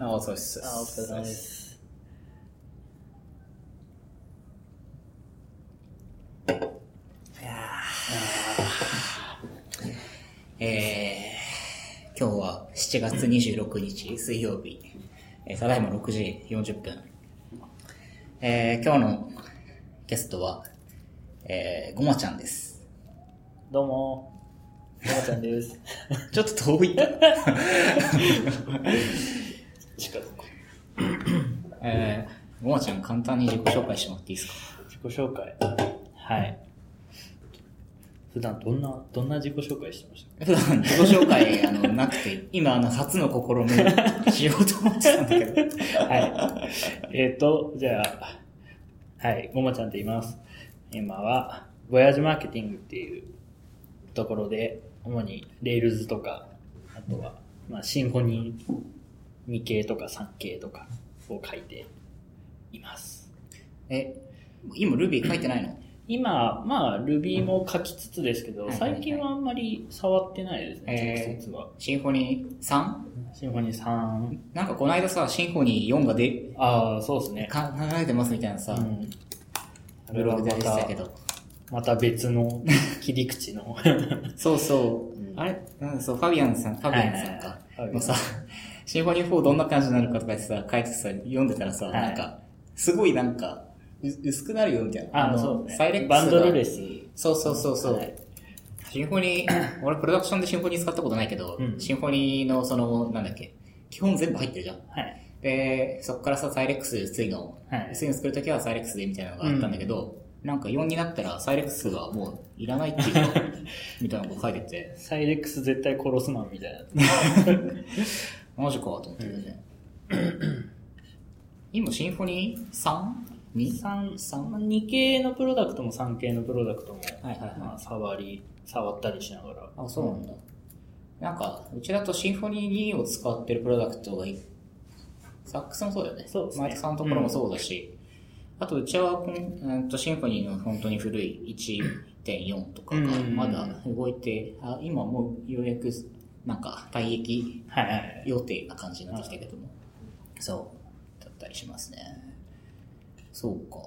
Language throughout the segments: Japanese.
あ、お疲れ様です。あ、お疲れ様です。いやーえー、今日は7月26日水曜日、えーただいま6時40分。えー、今日のゲストは、えー、ごまちゃんです。どうも、ごまちゃんです。ちょっと遠い。近く。えー、ごまちゃん簡単に自己紹介してもらっていいですか？自己紹介？はい。普段どんな、どんな自己紹介してました？普段自己紹介あのなくて、今あの初の試みしようと思ってたんだけど。はい。えっ、と、じゃあ、はい、ごまちゃんって言います。今は、 VOYAGE MARKETING っていうところで、主に Rails とか、あとは、まあ、 Symfony 2系とか3系とかを書いています。え、今 Ruby 書いてないの？今、まあ、Ruby も書きつつですけど、最近はあんまり触ってないですね、えー直接は。 Symfony 3? Symfony 3、なんかこの間さ、 Symfony 4がで、ああ、そうですね。か考えてますみたいなさ、うん。ブログではまたけ、ど。また別の切り口の。そうそう。うんあれ？なんそう、ファビアンさん、ファビアンさんか。はいはいはいのさ、シンフォニー4どんな感じになるかとかってさ、書いてさ、読んでたらさ、はいなんか、すごいなんか、う薄くなるよみたいな。ああ、のそうね。サイレックスがバンドルレス。そうそうそうそう。はいシンフォニー、俺プロダクションでシンフォニー使ったことないけど、うんシンフォニーのその、なんだっけ、基本全部入ってるじゃん。はい。で、そこからさ、サイレックス薄いの、はい薄いの作るときはサイレックスでみたいなのがあったんだけど、なんか4になったらサイレックスがもういらないっていうか、みたいなこと書いてて、サイレックス絶対殺すマンみたいな。マジかと思ってるね。今、シンフォニー 3?2? 3、3? 2系のプロダクトも3系のプロダクトも、はいはいはいまあ、触り、触ったりしながら。あ、そうなんだ。なんか、うちだとシンフォニー2を使ってるプロダクトがいサックスもそうだよね。そうですねマイクさんのところもそうだし、あとうちはこん、うんとシンフォニーの本当に古い1.4とかがうんまだ動いて、あ今もうようやくなんか退役はいはいはい。予定な感じになってきたけども、そう、だったりしますね。そうか。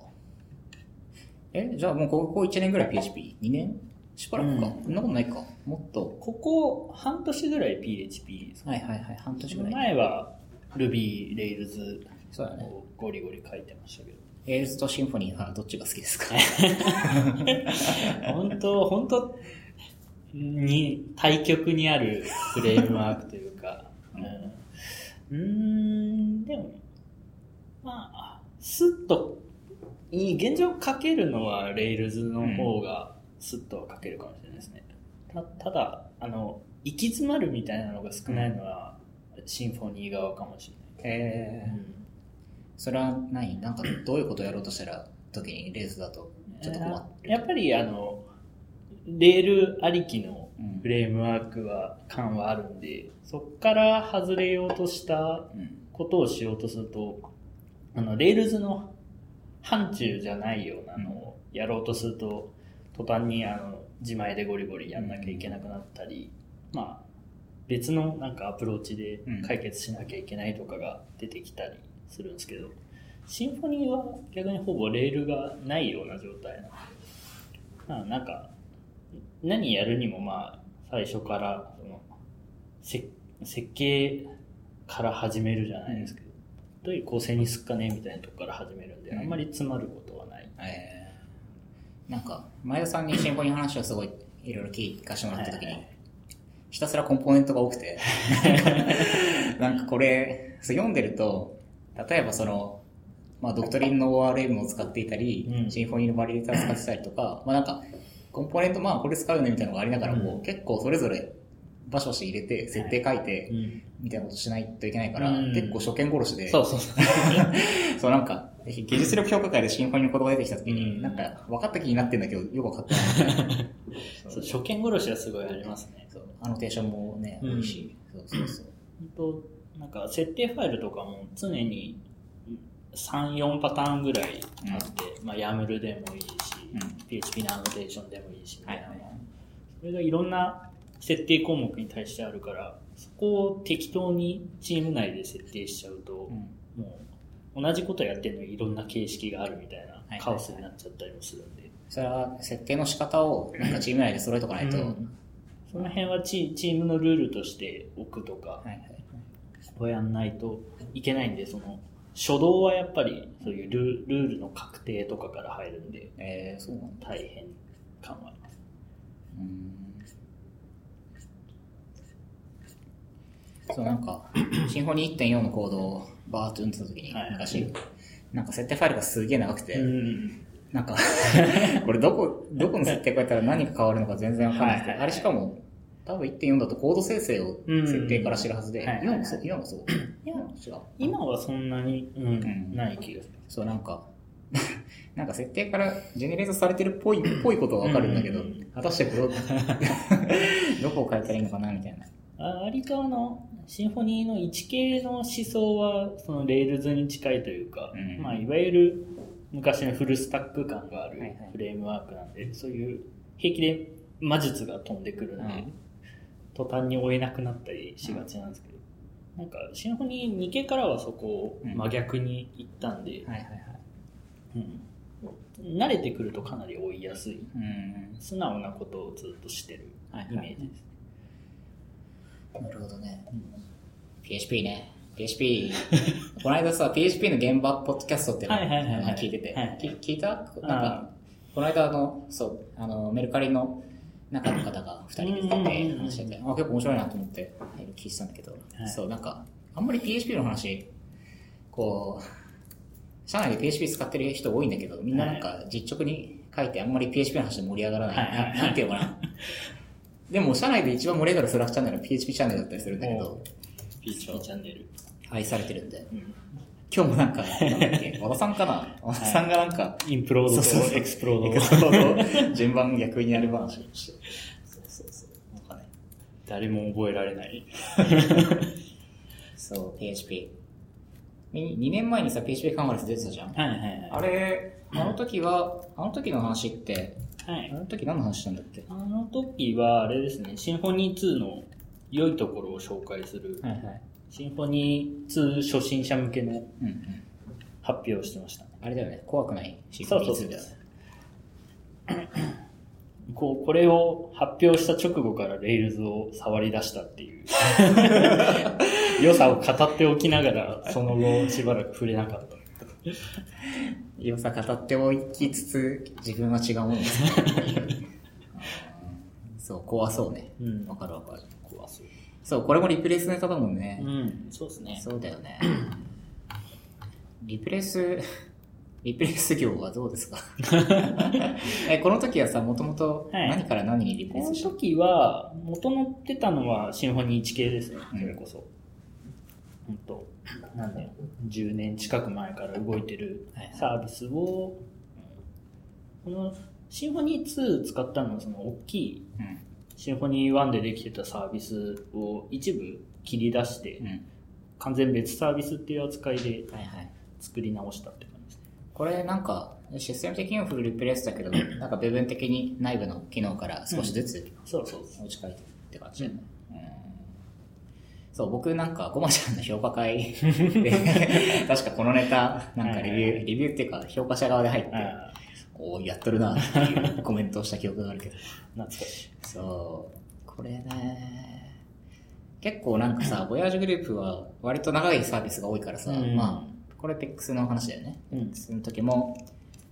え、じゃあもうここ1年ぐらい PHP?2 年？しばらくか、うんそんなことないか。もっと。ここ半年ぐらい PHP ですね。はいはいはい、半年ぐらい。前は Ruby、Rails そうだね。をゴリゴリ書いてましたけど。 Rails と Symfony はどっちが好きですか？本当本当に対極にあるフレームワークというか、うん、うーんでもまあスッといい現状書けるのは Rails の方がスッとは書けるかもしれないですね、たただあの行き詰まるみたいなのが少ないのは、Symfony 側かもしれない、それは何なんかどういうことをやろうとしたら、時に Rails だと、ちょっと困ってる。やっぱりあの Rails ありきのうん。フレームワークは感はあるんでそこから外れようとしたうん。ことをしようとするとあの Rails の範疇じゃないようなのをやろうとすると途端にあの自前でゴリゴリやんなきゃいけなくなったり、まあ別のなんかアプローチで解決しなきゃいけないとかが出てきたりするんですけど、シンフォニーは逆にほぼレールがないような状態なので、まあ、なんか何やるにもまあ最初からそのせ設計から始めるじゃないですけど、どういう構成にすっかねみたいなとこから始めるんで、うん。あんまり詰まることはない。えー、なんか、前田さんにシンフォニーの話をすごいいろいろ聞かせてもらった時に、ひたすらコンポーネントが多くて、なんかこれ、読んでると、例えばその、まあ、ドクトリンの ORM を使っていたり、うん。シンフォニーのバリデータを使ってたりとか、まあなんか、コンポーネント、まあこれ使うよねみたいなのがありながらも、うん。結構それぞれバシバシ入れて、設定書いて、うん。みたいなことしないといけないから、うん。結構初見殺しで、そうそうそう。そうなんか、技術力評価会でシンフォニーの言葉が出てきた時に、うん。なんか分かった気になってんだけど、よく分かってない。そう初見殺しはすごいありますね。そう。アノテーションもね、うん。多いし、そうそうそう。本当なんか設定ファイルとかも常に3、4パターンぐらいあって、まあ YAML でもいいし、うん PHP のアノテーションでもいいし、みたいな。はいはい。はいそれがいろんな設定項目に対してあるから、そこを適当にチーム内で設定しちゃうと、もう同じことやってるのにいろんな形式があるみたいはいなカオスになっちゃったりもするんで。それは設定の仕方を なんかチーム内で揃えとかないと、うん。その辺はチチームのルールとして置くとかはいはいをやんないといけないんで、その初動はやっぱりそういうルルールの確定とかから入るんで、えー、そうなんだ。大変感はあります。うーんそう、なんか、シンフォニー1.4のコードをバーッと読んでた時に、はい昔、なんか設定ファイルがすげえ長くて、うんなんか、これどこ、どこの設定変えたら何が変わるのか全然わかんなくて、はいはいはいあれしかも、多分1.4だとコード生成を設定から知るはずで、今もそう、今もそう。いや違う。今はそんなに、うんんない気がする。そう、なんか、なんか設定からジェネレートされてるっぽい、っぽいことはわかるんだけどうん、果たしてこれを どこを変えたらいいのかなみたいな。あ割とあの、 Symfony の1系の思想は、その Rails に近いというか、うんまあ、いわゆる昔のフルスタック感があるはいはいフレームワークなんで、そういう平気で魔術が飛んでくるんで、うん途端に追えなくなったりしがちなんですけど、なんか Symfony 2系からはそこを真逆に行ったんで、はいはいはい。うん慣れてくるとかなり追いやすい、うん。素直なことをずっとしてるはいはいイメージです。なるほどね。PHP ね。PHP。この間さ、PHP の現場ポッドキャストっていうの聞いてて、はいき聞いた？なんあか、この間あの、そう、あの、メルカリの中の方が二人で出て話してて、あ、結構面白いなと思って、聞いてたんだけど、はい。そう、なんか、あんまり PHP の話、こう、社内で PHP 使ってる人多いんだけど、みんななんか実直に書いてあんまり PHP の話で盛り上がらない。はいななんていうのかな。でも、社内で一番盛り上がるスラックチャンネルは PHP チャンネルだったりするんだけど、PHP チャンネル。愛されてるんで。うん今日もなんか、なんだっけ、和田さんかな？和田さんがなんか、 implode と explode explode 順番逆にやる話をして。そうそうそう。なんかね、誰も覚えられない。そう、PHP。に2年前にさ、PHP カンファレンス出てたじゃん。はいはいはい。あれ、あの時は、あの時の話って、はいあの時何の話したんだっけ？あの時は、あれですね、 Symfony 2の良いところを紹介する、はいはい。シンフォニー2初心者向けの。発表をしてました。あれだよね、怖くないシンフォニー2そうそうそうだよね。こう、これを発表した直後からレイルズを触り出したっていう。良さを語っておきながら、その後しばらく触れなかった。良さ語っておきつつ、自分は違うものですね。そう、怖そうね。うんわかるわかる。怖そう。そう、これもリプレイスネタだもんね。うん、そうですね。そうだよね。リプレイス、リプレイス業はどうですか？え、この時はさ、もともとはい何から何にリプレイスした？の、時は、元乗ってたのはシンフォニー1系ですね、うんそれこそ。本当何年 ?10 年近く前から動いてるはいサービスを、このシンフォニー2使ったのはその大きいうん。シンフォニー1でできてたサービスを一部切り出して、うん。完全別サービスっていう扱いではいはい。作り直したって感じですね。これなんか、システム的にはフルリプレイスだけど、なんか部分的に内部の機能から少しずつそうそうそう。持ち帰ってるって感じだよね。うんそう、僕なんか、ごまちゃんの評価会で、確かこのネタ、なんかレビュー、レビューっていうか、評価者側で入って、あおーやっとるなっていうコメントをした記憶があるけど。ー 懐かしい。そう、これね、結構なんかさ、ボヤージュグループは割と長いサービスが多いからさ、うんまあ、これ PEX の話だよね。うん PEX の時も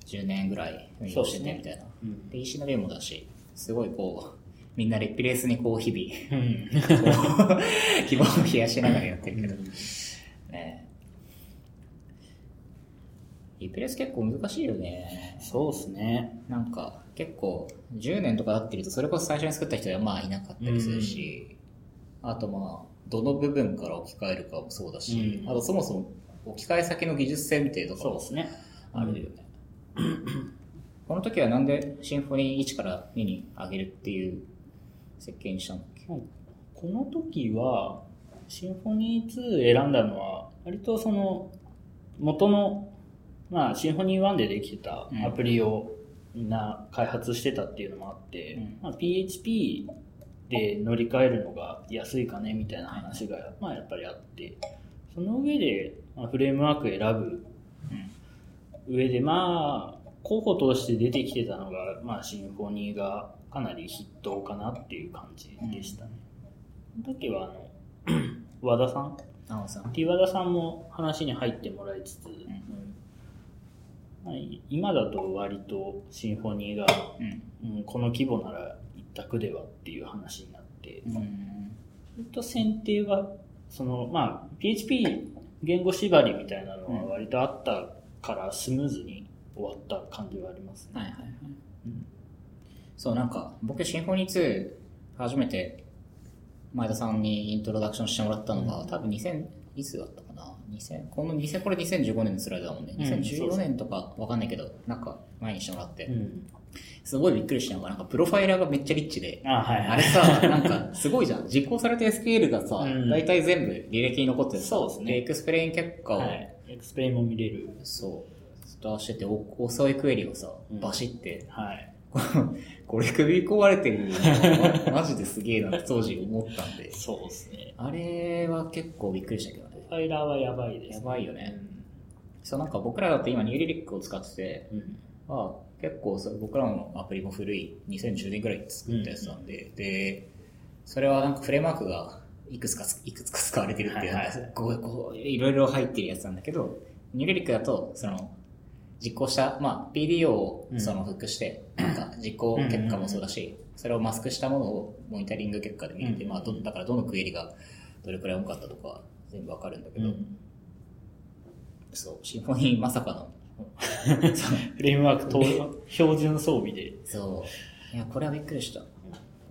10年ぐらい運用しててみたいな。うんで、石の例もだし、すごいこう、みんなレピレースにこう日々、うん。希望を冷やしながらやってるけど。ねリプレイス結構難しいよね。そうですね。なんか、結構、10年とか経ってると、それこそ最初に作った人はまあいなかったりするし、あとまあ、どの部分から置き換えるかもそうだし、うんあとそもそも置き換え先の技術性みたいなところそうですね。あるよね。この時はなんでシンフォニー1から2に上げるっていう設計にしたんだっけ？この時は、シンフォニー2選んだのは、割とその、元の、まあ、シンフォニー1でできてたアプリをみんな開発してたっていうのもあって、うん。まあ、PHP で乗り換えるのが安いかねみたいな話が、まあやっぱりあって、その上で、まあ、フレームワーク選ぶ上で、まあ、候補として出てきてたのが、まあ、シンフォニーがかなり筆頭かなっていう感じでしたね。その時は、あの、和田さん？あさん。T 和田さんも話に入ってもらいつつ、まあ今だと割とシンフォニーが、うん。うん、この規模なら一択ではっていう話になって、うん。と選定は、その、まあ、PHP 言語縛りみたいなのは割とあったからスムーズに終わった感じはありますね。はいはいはい。うんそう、なんか、僕、 Symfony 2、初めて、前田さんにイントロダクションしてもらったのが、多分2000、いつだった ?2000、この2000、これ2015年のスライドだもんね。うんそう2014そう年とかわかんないけど、なんか、前にしてもらって、うん。すごいびっくりしたのが、なんか、プロファイラーがめっちゃリッチで、あ、はいはい。あれさ、なんか、すごいじゃん。実行された SQL がさ、うん大体全部履歴に残ってるそうですね explain 結果を、はい。 explain も見れる。そう、出してて、お遅いクエリをさうん、バシって、はい。これ首壊れてるマジですげえなって当時思ったんで。そうですね。あれは結構びっくりしたけどね。ファイラーはやばいです、やばいよね。そう、なんか僕らだって今ニューリリックを使ってて、うん。まあ結構そ僕らのアプリも古い2010年ぐらいに作ったやつなんで、で、それはなんかフレームワークがいくつかつ、いくつか使われてるっていう、はいはいこう、こう、いろいろ入ってるやつなんだけど、ニューリリックだと、その、実行した、まあ、PDO をうんそのフックして、なんか実行結果もそうだし、それをマスクしたものをモニタリング結果で見れて、うんまあ、ど、だからどのクエリがどれくらい多かったとか、全部わかるんだけど、そう、 Symfony まさかの、フレームワークと標準装備で。そう。いや、これはびっくりした。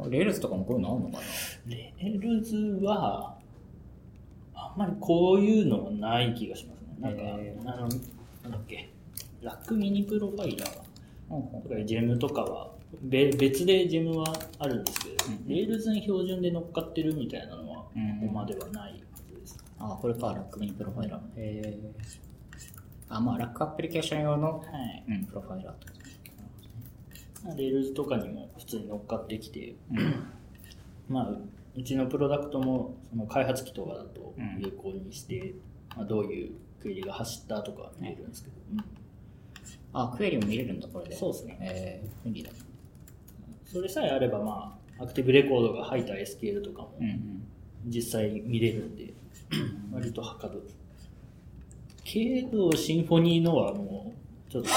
Railsとかもこういうのあるのか Railsは、あんまりこういうのはない気がしますね。なんか、へあの、なんだっけ、 rack-mini-profiler なとか gem とかは、べ別で gem はあるんですけど、うん Railsに標準で乗っかってるみたいなのは、うんここまではない。あ、これか、 rack-mini-profiler。へあ、まあ、 Rackアプリケーション用の、はい。うん、プロファイラーってこと Railsとかにも普通に乗っかってきて、うん。まあ、うちのプロダクトもその開発機とかだとうん有効にして、まあ、どういうクエリが走ったとか見えるんですけど、あ、クエリも見れるんだ、これで。そうですねえー、便利だ。それさえあれば、まあ、アクティブレコードが入った SQL とかもうんうん。実際見れるんで、割とはかどる。けど、シンフォニーのはもう、ちょっと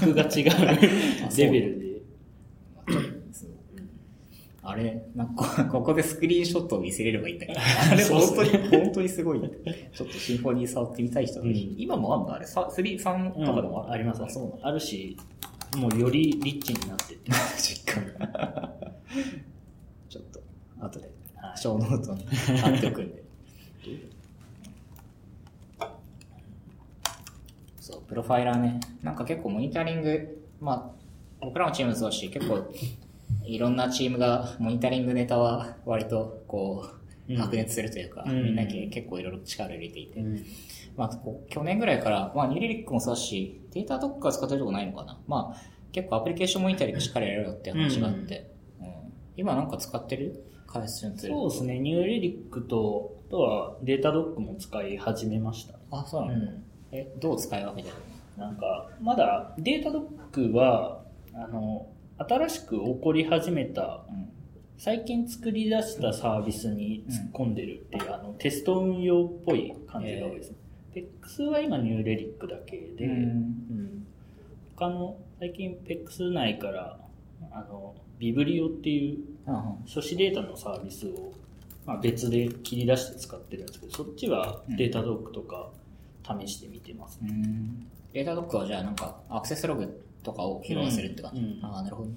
格が違う レベルで。あれ、なんか、ここでスクリーンショットを見せれればいいんだけど、あれ本当に、本当にすごい。ちょっと Symfony 触ってみたい人は、うん今もあんのあれ、さ3、3とかでもありますあ、そうあるし、もうよりリッチになってて。マジか。ちょっと、後で、はい show note に貼っておくんで。そう、プロファイラーね。なんか結構モニタリング、まあ、僕らのチームもそうだし、結構、いろんなチームがモニタリングネタは割と、こう、うん。白熱するというか、うん。みんな結構いろいろ力を入れていて。うん。まあ、去年ぐらいから、まあ、ニューリリックもそうだし、データどっか使ってるとこないのかな。まあ、結構アプリケーションモニタリングしっかりやるよって話があって、うん。今なんか使ってる？開発そうですね、ニューリリックと、あとはデータドックも使い始めました。あ、そうなの、うんえ、どう使い分けてるな。んか、まだデータドックは、あの、新しく起こり始めた、の最近作り出したサービスに突っ込んでるっていう、あの、テスト運用っぽい感じが多いですね。PEX は今ニューレリックだけで、うん。うん。他の、最近 PEX 内から、あの、ビブリオっていう書詞データのサービスを、まあ、別で切り出して使ってるんですけど、そっちはデータドックとか試してみてます、うん。データドックはじゃあなんか、アクセスログとかを拾わせるって感じ。うんうんああ、なるほどね。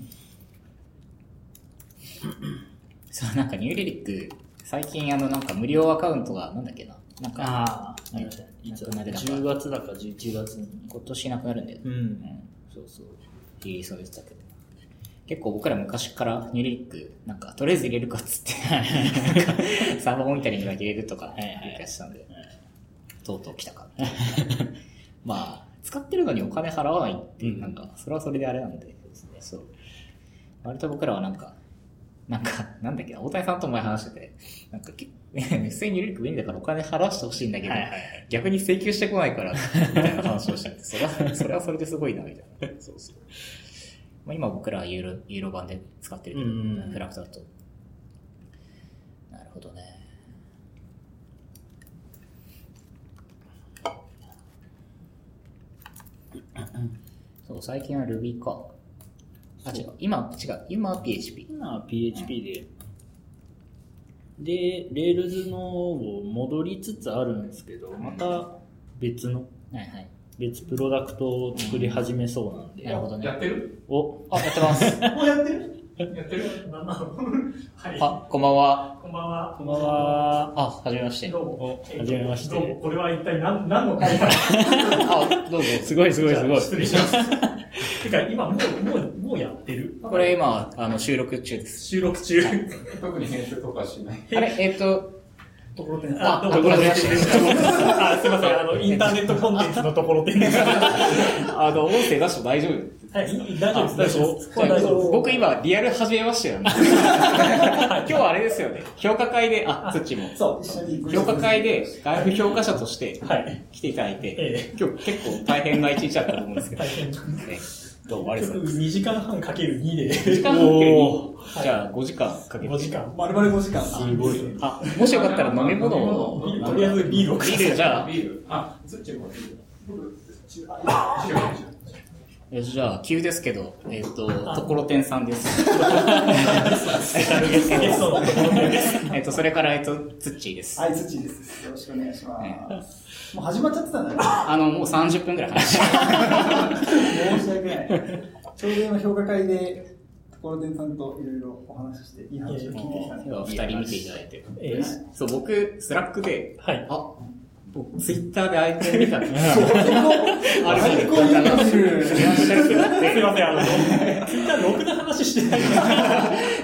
そう、なんかニューリリック、最近あのなんか無料アカウントが、なんだっけな。なんか、ああ、ね。いつだなくなる10月だか11月に。今年なくなるんだよね。うんうん。そうそう。リリースされてたけど。結構僕ら昔からニューリリック、なんか、とりあえず入れるかっつって、サーバーモニタリングだけ入れるとか、はいはい繰り返したんで、とうとう来たか。まあ、使ってるのにお金払わないっていう、うんなんか、それはそれであれなんで、そう。割と僕らはなんか、なんか、なんだっけな、大谷さんと前話してて、なんか、きメッセージリンク便利だからお金払わしてほしいんだけど、はいはいはい。逆に請求してこないから、みたいな話をしてて、それは、それはそれですごいな、みたいな。そうそう。まあ、今僕らはユーロ、ユーロ版で使ってるけど、うんフラクトだと。なるほどね。そう、最近は Ruby か。あ、違う。今、違う。今は PHP。今は PHP で、で、Rails のを戻りつつあるんですけど、また別の、はいはい。別プロダクトを作り始めそうなんで、なるほどねやってる？お、あ、やってます。もうやってる？やってる？はい。あ、こんばんは。こんばんは。こんばんは。あ、はじめまして。どうも。おはじめましてどうもこれは一体何何の会か。あ、どうぞ。すごいすごいすごい。失礼します。てか、今もう、もう、もうやってる？これ今、あの、収録中です。収録中。特に編集とかしない？あれ、えっ、と、ところてん。あどうもところてんあ、すいません。あの、インターネットコンテンツのところてんです。はあの、音声出しても大丈夫？い、大丈夫です。大丈夫です。僕今、リアル始めましたよね。今日はあれですよね。評価会で、あ、土も。そう、一緒に。評価会で外部評価者としてはい。来ていただいて、え今日結構大変な一日だったと思うんですけど、大変。えどうもありがとうござい2時間半かける2で。ます。時間かけるお2、じゃあ5時間かけ5て。時間。丸々5時間。すごい。あ、もしよかったら飲み物を、とりあえずビールをくださいビールじゃあ、ビール。あ、そっちもビール。僕、えじゃあ、急ですけど、えっ、と、ところてんさんです。えっと、それから、えっと、ツッチーです。はい、土です。よろしくお願いします。もう始まっちゃってたんだね。あの、もう30分くらい話して申し訳ない。ちょうど今評価会で、ところてんさんといろいろお話しして、いい話を聞いてきたんで。今日は二人見ていただいて。えそう、僕、 Slack で、はい。あ、僕、ツイッターでアイコン見たの。あアイコン見てる。いらっしゃるってなってすいません、あの、 Twitterろくな話してない。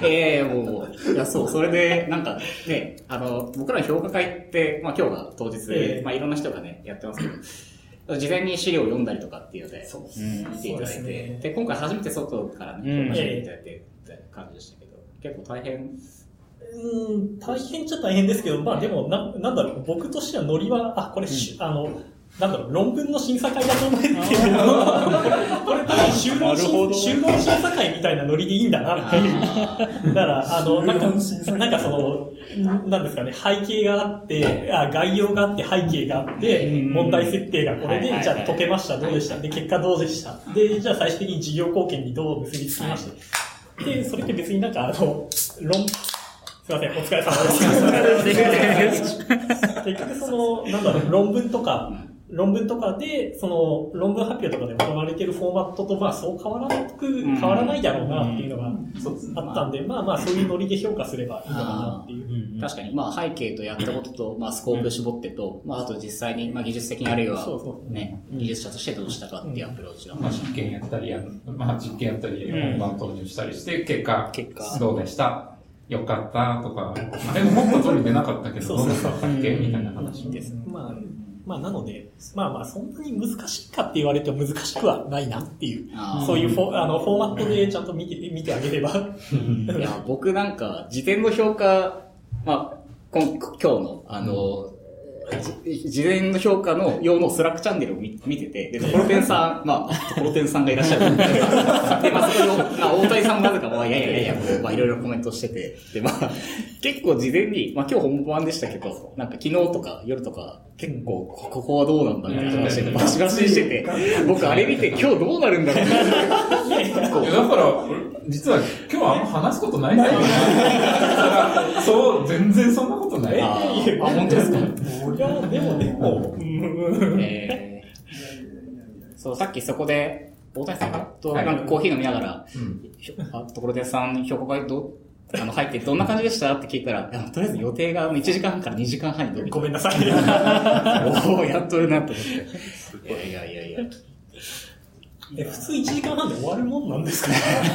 ええもう、いや、そう、それで、なんか、ね、あの、僕らの評価会って、まあ今日が当日えで、えまあいろんな人がね、やってますけど、事前に資料を読んだりとかっていうので、そう見ていただいて、で今回初めて外からね、うん評価していただいて、みたいな感じでしたけど、結構大変。うん、大変っちゃ大変ですけど、まあでも、な、なんだろう、僕としてはノリは、あ、これ、しあの、なんだろう、論文の審査会だと思ってど、これ多分修論修論審査会みたいなノリでいいんだなっていう。だから、あの、なんか、なんかその、なんですかね、背景があって、あ概要があって、背景があって、うん。問題設定がこれで、じゃあ解けました、どうでした？で、結果どうでした？で、じゃあ最終的に事業貢献にどう結びつきましたで、それって別になんか、あの、論、すいません、お疲れ様です。結局その、なんだろう、論文とか、論文とかで、その、論文発表とかで行われているフォーマットと、まあ、そう変わらなく、変わらないだろうなっていうのがあったんで、まあまあ、そういうノリで評価すればいいのかなっていう。確かに、まあ背景とやったことと、まあスコープ絞ってと、まああと実際に、まあ技術的にあるいはそうそう、ね、技術者としてどうしたかっていうアプローチが。まあ、実験やったりや、まあ、実験やったり、うん。本番投入したりして、結果、結果。どうでした？よかったとか、あれももっと取り出なかったけど、どうだったっけみたいな話。です。まあ、まあ、なので、まあまあ、そんなに難しいかって言われても難しくはないなっていう、そういうフォあのフォーマットでちゃんと見て、見てあげれば。いや、僕なんか、時点の評価、まあ、今今日の、あの、じ事前の評価の用のスラックチャンネルを見てて、で、ところてんさん、まあ、ところてんさんがいらっしゃるんで、で、まあ、そこの、大谷さんもなぜか、まあ、いやいやいやいや、まあ、いろいろコメントしてて、で、まあ、結構事前に、まあ、今日本番でしたけど、なんか昨日とか夜とか、結構、ここはどうなんだみたいな話してて、バシバシしてて、僕あれ見て、今日どうなるんだろうっていやだから、実は今日あんま話すことないんだよ。そう、全然そんなことない。あ、本当ですかや、でも、でも、うんえーそう、さっきそこで、大谷さんとはいなんかコーヒー飲みながら、うんひょ あところでさん、評価会どう、あの、入ってどんな感じでした？って聞いたら、とりあえず予定が1時間半から2時間半に伸びた。ごめんなさい。おおやっとるなと思って。いやいやいやいや。え、普通1時間半で終わるもんなんですか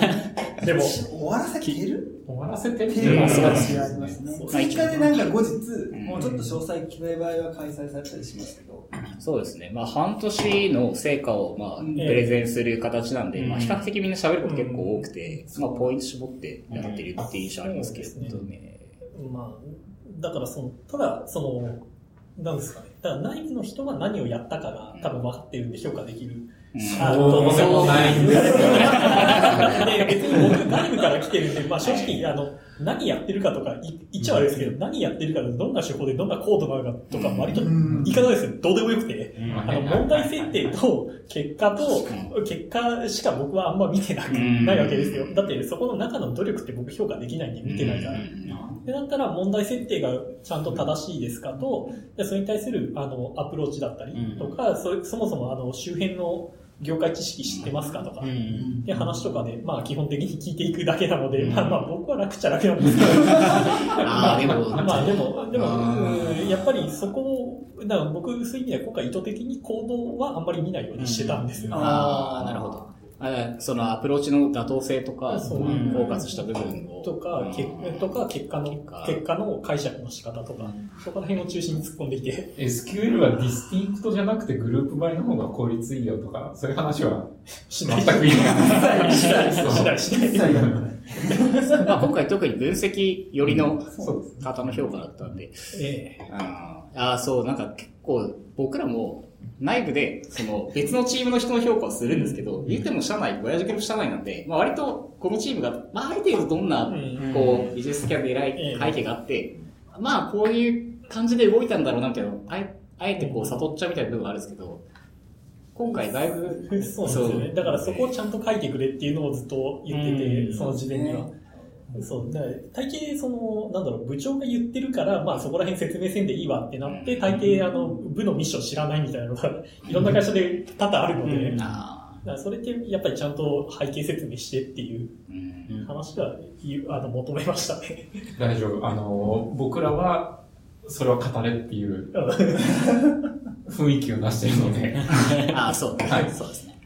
でも、終わらせてる？終わらせてるっていうまあそう話がありますね。追加でなんか後日、んもうちょっと詳細聞きたい場合は開催されたりしますけど、そうですね。まあ、半年の成果を、まあ、うんプレゼンする形なんで、うんまあ、比較的みんな喋ること結構多くて、まあ、ポイント絞ってやってるっていう印象ありますけどね。まあ、だからその、ただ、その、なんですかね。だから内部の人は何をやったかが多分分かってるんで評価できる。うんあそうでもないんですよで、別に僕外部から来てるんで、まあ正直、あの、何やってるかとかい言っちゃ悪いですけど、何やってるかどんな手法でどんなコードなのかとか、割とい方ですよ。どうでもよくて。うんあの、問題設定と結果と、結果しか僕はあんま見てなくないわけですよ。だってそこの中の努力って僕評価できないんで見てないから。でだったら問題設定がちゃんと正しいですかと、でそれに対するあのアプローチだったりとか、そそもそもあの周辺の業界知識知ってますかとか、うんで話とかで、まあ基本的に聞いていくだけなので、まあまあ僕は楽っちゃ楽なんですけど、あ あ、でも、まあでも、でも、やっぱりそこを、だから僕そういう意味では今回意図的に行動はあんまり見ないようにしてたんですよ。ああ、なるほど。あそのアプローチの妥当性とか、フォーカスした部分を。とか、うん。けとか結果の結果。結果の解釈の仕方とか、そこら辺を中心に突っ込んでいて、SQL は DISTINCT じゃなくて GROUP BY の方が効率いいよとか、そういう話はしない。全く意味がない。しない、しない、しない。一切やらない。まあ、今回特に分析寄りの。方の評価だったんで、ええ。あーあー、そう、なんか結構僕らも内部でその別のチームの人の評価をするんですけど、言っても社内、同じグループ社内なんで、まあ割とこのチームが、まあある程度どんな、うん。こう、ビジネスキャンで偉い背景があって、まあこういう感じで動いたんだろうなみたいなあえあえてこう悟っちゃうみたいな部分があるんですけど、今回だいぶ、そうですよね。だからそこをちゃんと書いてくれっていうのをずっと言ってて、うん。その事前には。そう、だ大抵その、なんだろう、部長が言ってるから、まあそこら辺説明せんでいいわってなって、大抵あの、部のミッション知らないみたいなのが、いろんな会社で多々あるので、うん。だそれってやっぱりちゃんと背景説明してっていうーうん。話は、いあの、求めましたね。大丈夫。あの、僕らは、それは語れっていう雰囲気を出してるので、あー、そう、はい。そうですね。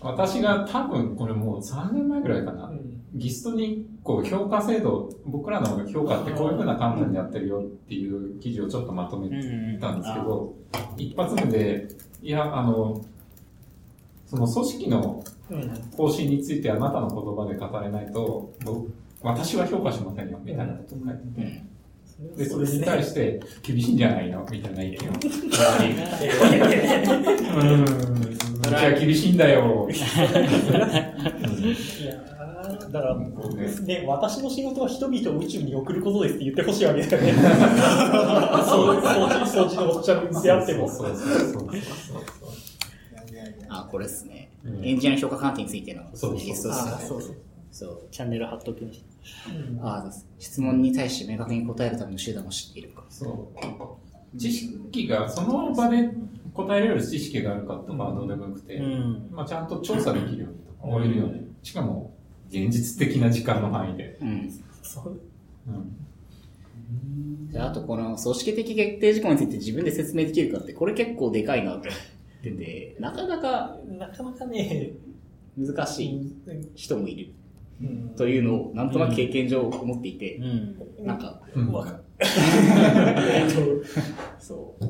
私が多分これもう3年前ぐらいかな。ギストにこう評価制度、僕らの評価ってこういうふうな観点でやってるよっていう記事をちょっとまとめたんですけど、一発目で、いや、あの、その組織のうん。方針についてあなたの言葉で語れないと、僕私は評価しませんよ、みたいなことを書いてうんて。で、それに対して、厳しいんじゃないの？みたいな意見を。うん、うちは厳しいんだよ。いやーだから、ね、私の仕事は人々を宇宙に送ることですって言ってほしいわけだよね。そう、掃除、掃除のおっちゃんであっても。そうそうそうそう。あ、これですね。うんエンジニアの評価観点についてのそうトですねあそうそう。そう。チャンネル貼っときましあそうです質問に対して明確に答えるための手段を知っているか。そう。知識が、その場で答えられる知識があるかとかはどうでもよくて。まあちゃんと調査できるようにとか、追えるように。しかも、現実的な時間の範囲で。うん。そううん。じゃあ、あとこの組織的決定事項について自分で説明できるかって、これ結構でかいなと思ってて、なかなかなかなかね、難しい人もいるうんというのを、なんとなく経験上思っていて、うん。なんか、っと そう。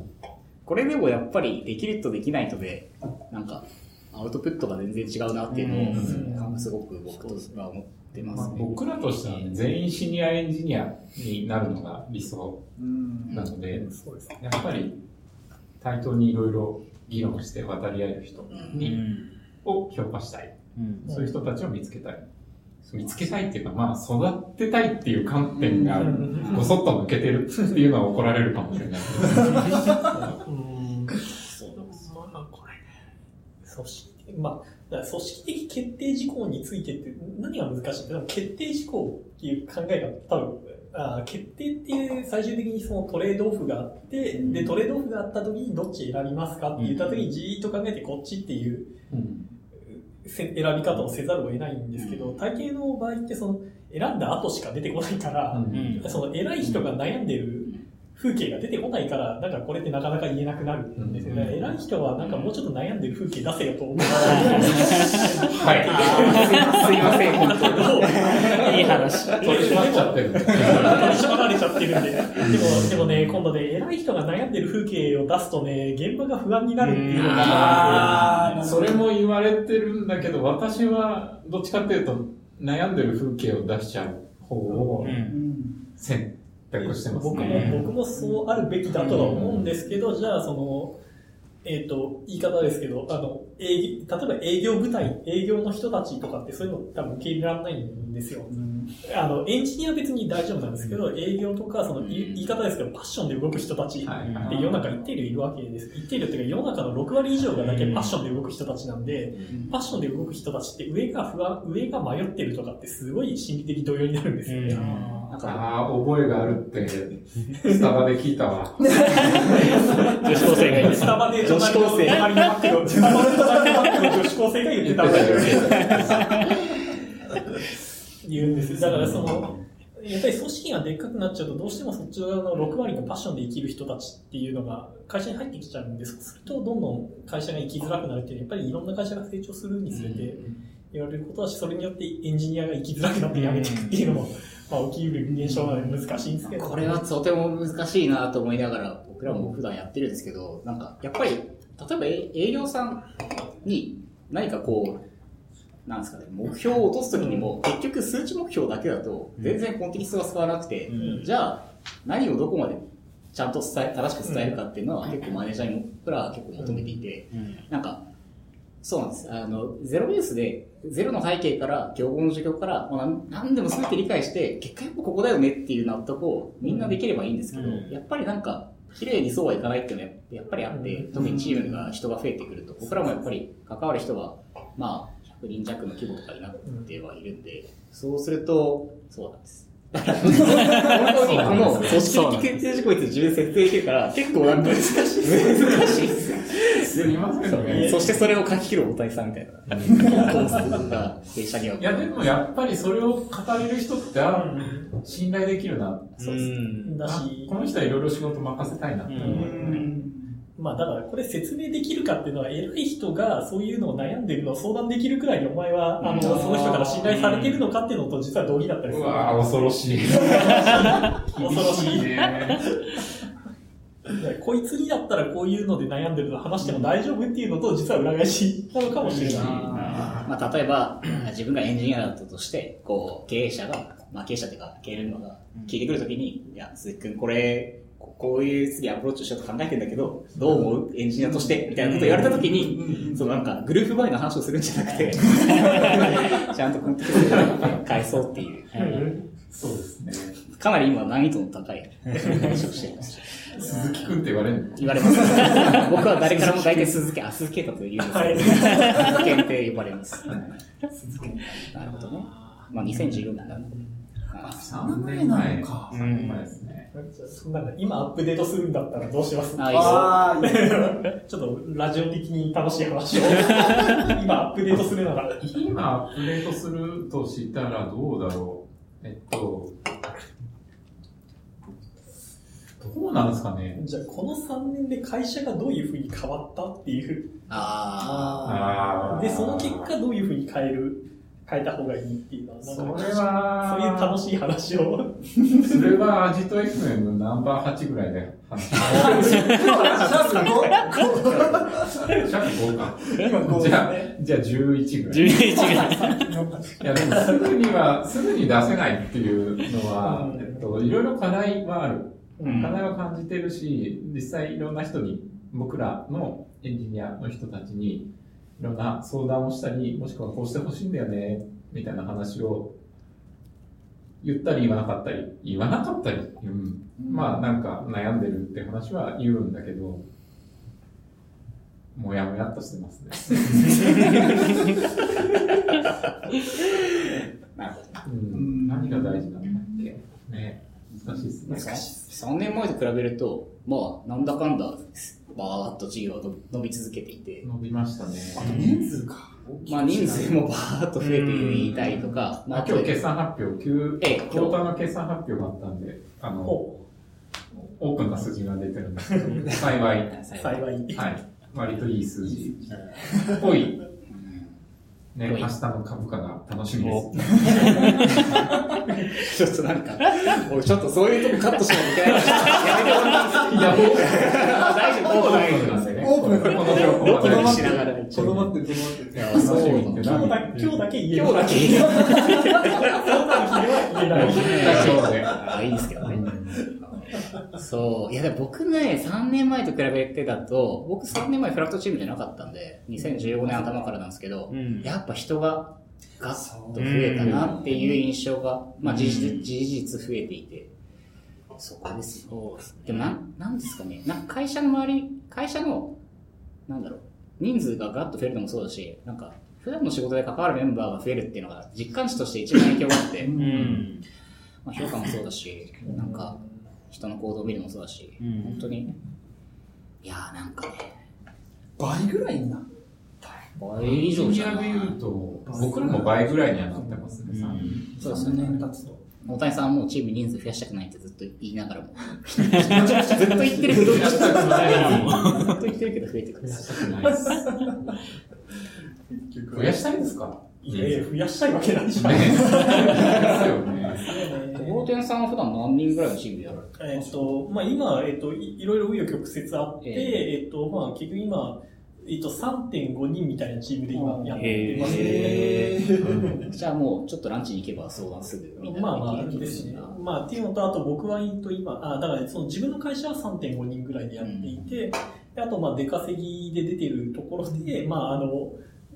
これでもやっぱりできるとできないとで、なんか、アウトプットが全然違うなっていうのを、うんなんかすごく僕とは思ってままあすね。僕らとしてはね、全員シニアエンジニアになるのが理想うんなので、そうですね。やっぱり対等にいろいろ議論して渡り合える人うに、ん。を評価したい。うん。そういう人たちを見つけたい。見つけたいっていうか、まあ、育てたいっていう観点がうんごそっと抜けてるっていうのは怒られるかもしれない けど。うん。まあ、これね、組織、まあ、組織的決定事項についてって何が難しいって、決定事項っていう考えが多分、あー決定っていう最終的にそのトレードオフがあって、で、トレードオフがあった時にどっち選びますかって言った時にじーっと考えてこっちっていう選び方をせざるを得ないんですけど、大抵の場合ってその選んだ後しか出てこないから、うん。その偉い人が悩んでる風景が出てこないから、なんかこれってなかなか言えなくなるんですよね。偉い人はなんかもうちょっと悩んでる風景出せよと思う。すいません、本当に。いい話。取り締まっちゃってる。取り締まられちゃってるんで。でも、でもね、今度ね、偉い人が悩んでる風景を出すとね、現場が不安になるっていうのがそれも言われてるんだけど、私はどっちかっていうと、悩んでる風景を出しちゃう方をうんうん選択してます僕も、ね。僕もそうあるべきだとは思うんですけど、じゃあその、えっ、と、言い方ですけど、あの、営例えば営業部隊、営業の人たちとかってそういうの多分受け入れられないんですよ。あの、エンジニアは別に大丈夫なんですけど、営業とか、その、い言い方ですけど、パッションで動く人たちって世の中一定量いるわけです。一定量っていうか、世の中の6割以上がだけパッションで動く人たちなんで、パッションで動く人たちって上が不安、上が迷ってるとかってすごい心理的動揺になるんですよね。うんなんか、ああ、覚えがあるって、スタバで聞いたわ。女子高生が。スタバで女子高生隣のバックの、スタバで隣のバックの女子高生が言ってたんだよ言うんですよ。だからその、やっぱり組織がでっかくなっちゃうと、どうしてもそっち側の6割のパッションで生きる人たちっていうのが会社に入ってきちゃうんです。そうすると、どんどん会社が生きづらくなるっていうのは、やっぱりいろんな会社が成長するにつれて言われることだし、それによってエンジニアが生きづらくなって辞めていくっていうのも、まあ起きうる現象なので難しいんですけど。これはとても難しいなと思いながら、僕らも普段やってるんですけど、なんか、やっぱり、例えばえ営業さんに何かこう、なんですかね、目標を落とすときにも、結局数値目標だけだと、全然コンテキストが使わなくて、うん。じゃあ、何をどこまでちゃんと伝え、正しく伝えるかっていうのは、結構マネージャーに僕らは結構求めていて、なんか、そうなんです。あの、ゼロベースで、ゼロの背景から、競合の状況から、もう何何でも全て理解して、結果やっぱここだよねっていう納得をみんなできればいいんですけど、うんやっぱりなんか、綺麗にそうはいかないっていうのはやっぱりあって、うん特にチームが人が増えてくると、僕らもやっぱり関わる人が、まあ、100人弱の規模とかになってはいるんで、そうすると、そうなんです。本当にこの組織的決定事項について自分で設定できるから、結構なんか難しい。難しいですよ。すみませんね。そしてそれを書き切る大谷さんみたいな。コースが弊社には。いや、でもやっぱりそれを語れる人って、あ信頼できるな。そうですんだしこ、の人はいろいろ仕事任せたいなって思う。うんまあだからこれ説明できるかっていうのは偉い人がそういうのを悩んでるのを相談できるくらいにお前はあのその人から信頼されてるのかっていうのと実は同義だったりする。うわー恐ろしい。恐ろしい。ね。こいつにだったらこういうので悩んでるの話しても大丈夫っていうのと実は裏返しなのかもしれない。まあ、例えば、自分がエンジニアだったとして、こう、経営者が、まあ、経営者っていうか、経営のが聞いてくるときに、いや、鈴木くん、これ、ここういう次アプローチをしようと考えてんだけど、どう思う？エンジニアとしてみたいなことを言われたときに、そのなんか、グループバイの話をするんじゃなくて、ちゃんとコンテクストで返そうっていう、そうですね。かなり今難易度の高い話をしています。鈴木くんって言われるの？言われます。僕は誰からも大体鈴木、あ、鈴木と言うんですけど、鈴木健って呼ばれます。なるほどね。まあ、2014年だね。あ3年前。3年前ですね。なんか今アップデートするんだったらどうします？あ、あ ちょっとラジオ的に楽しい話を 今アップデートするなら。今アップデートするとしたらどうだろう。えっと、どうなんですかね？じゃあこの3年で会社がどういうふうに変わったっていう。ああで、その結果どういうふうに変える、変えた方がいいっていうのは、それは、そういう楽しい話を。それはアジト FM ナンバー8ぐらいで話しシャープ5か。今こうじゃあ、じゃあ11ぐらい。11ぐらい。いや、でもすぐには、すぐに出せないっていうのは、えっと、いろいろ課題はある。課題は感じてるし、実際いろんな人に、僕らのエンジニアの人たちに、いろんな相談をしたり、もしくはこうしてほしいんだよね、みたいな話を言ったり言わなかったり、言わなかったり、うん、まあなんか悩んでるって話は言うんだけど、もやもやっとしてますね。何が大事なんだっけ？ね難しいですね。ど。3年前と比べると、まあ、なんだかんだ、バーっと事業が伸び続けていて、伸びましたね。人数か。まあ人数もバーっと増えていたりとか、まあ、あ今日決算発表、旧、ええクォーターの決算発表があったんで、あの、ほオープンな数字が出てるんですけど、幸い、幸い。はい、割といい数字。っ ぽい。ね、明日の株価が楽しみです。ちょっとなんか、俺ちょっとそういうとこカットしないといけないから、やめてもらっていいいや、僕大丈夫、大丈夫なんでね。オープンこの情報ドキドしながらとどまってる、とどまってる。いや、そうだ。今日だ今日だけ言える。今日だけ言える。今日だけは言えない。そういいですけどね。そう。いや、僕ね、3年前と比べてだと、僕3年前フラットチームじゃなかったんで、2015年頭からなんですけど、うんやっぱ人がガッと増えたなっていう印象が、まあ事実、事実増えていて、そこですよ。でもなん、なんですかね、なんか会社の周り、会社の、なんだろう、人数がガッと増えるのもそうだし、なんか、普段の仕事で関わるメンバーが増えるっていうのが実感値として一番影響があって、うん。まあ、評価もそうだし、なんか、人の行動を見るのもそうだし、うん。本当に、いやーなんかね、倍ぐらいにな倍以上じゃないで言うと、僕らも倍ぐらいにはなってますね、そうですよ3ね。年経つと。大谷さんはもうチーム人数増やしたくないってずっと言いながらも、ずっと言ってるけど、ずっと言ってるけど増えてくる。増やしたいですか？いやいや、増やしたいわけないじゃん。ねですよね。大谷さんは普段何人ぐらいのチームでやられてえっと、まあ今、えっと、いいろいろ紆余曲折あって、ええっと、まあ結局今、えっと、3.5人みたいなチームで今やってます。へね。じゃあもうちょっとランチに行けば相談すぐみんなまあまあ、ですね。な。まあ、っていうのと、あと僕は、えっと、今、あ、だから、その自分の会社は3.5人ぐらいでやっていて、であと、まあ、出稼ぎで出てるところで、まあ、あの、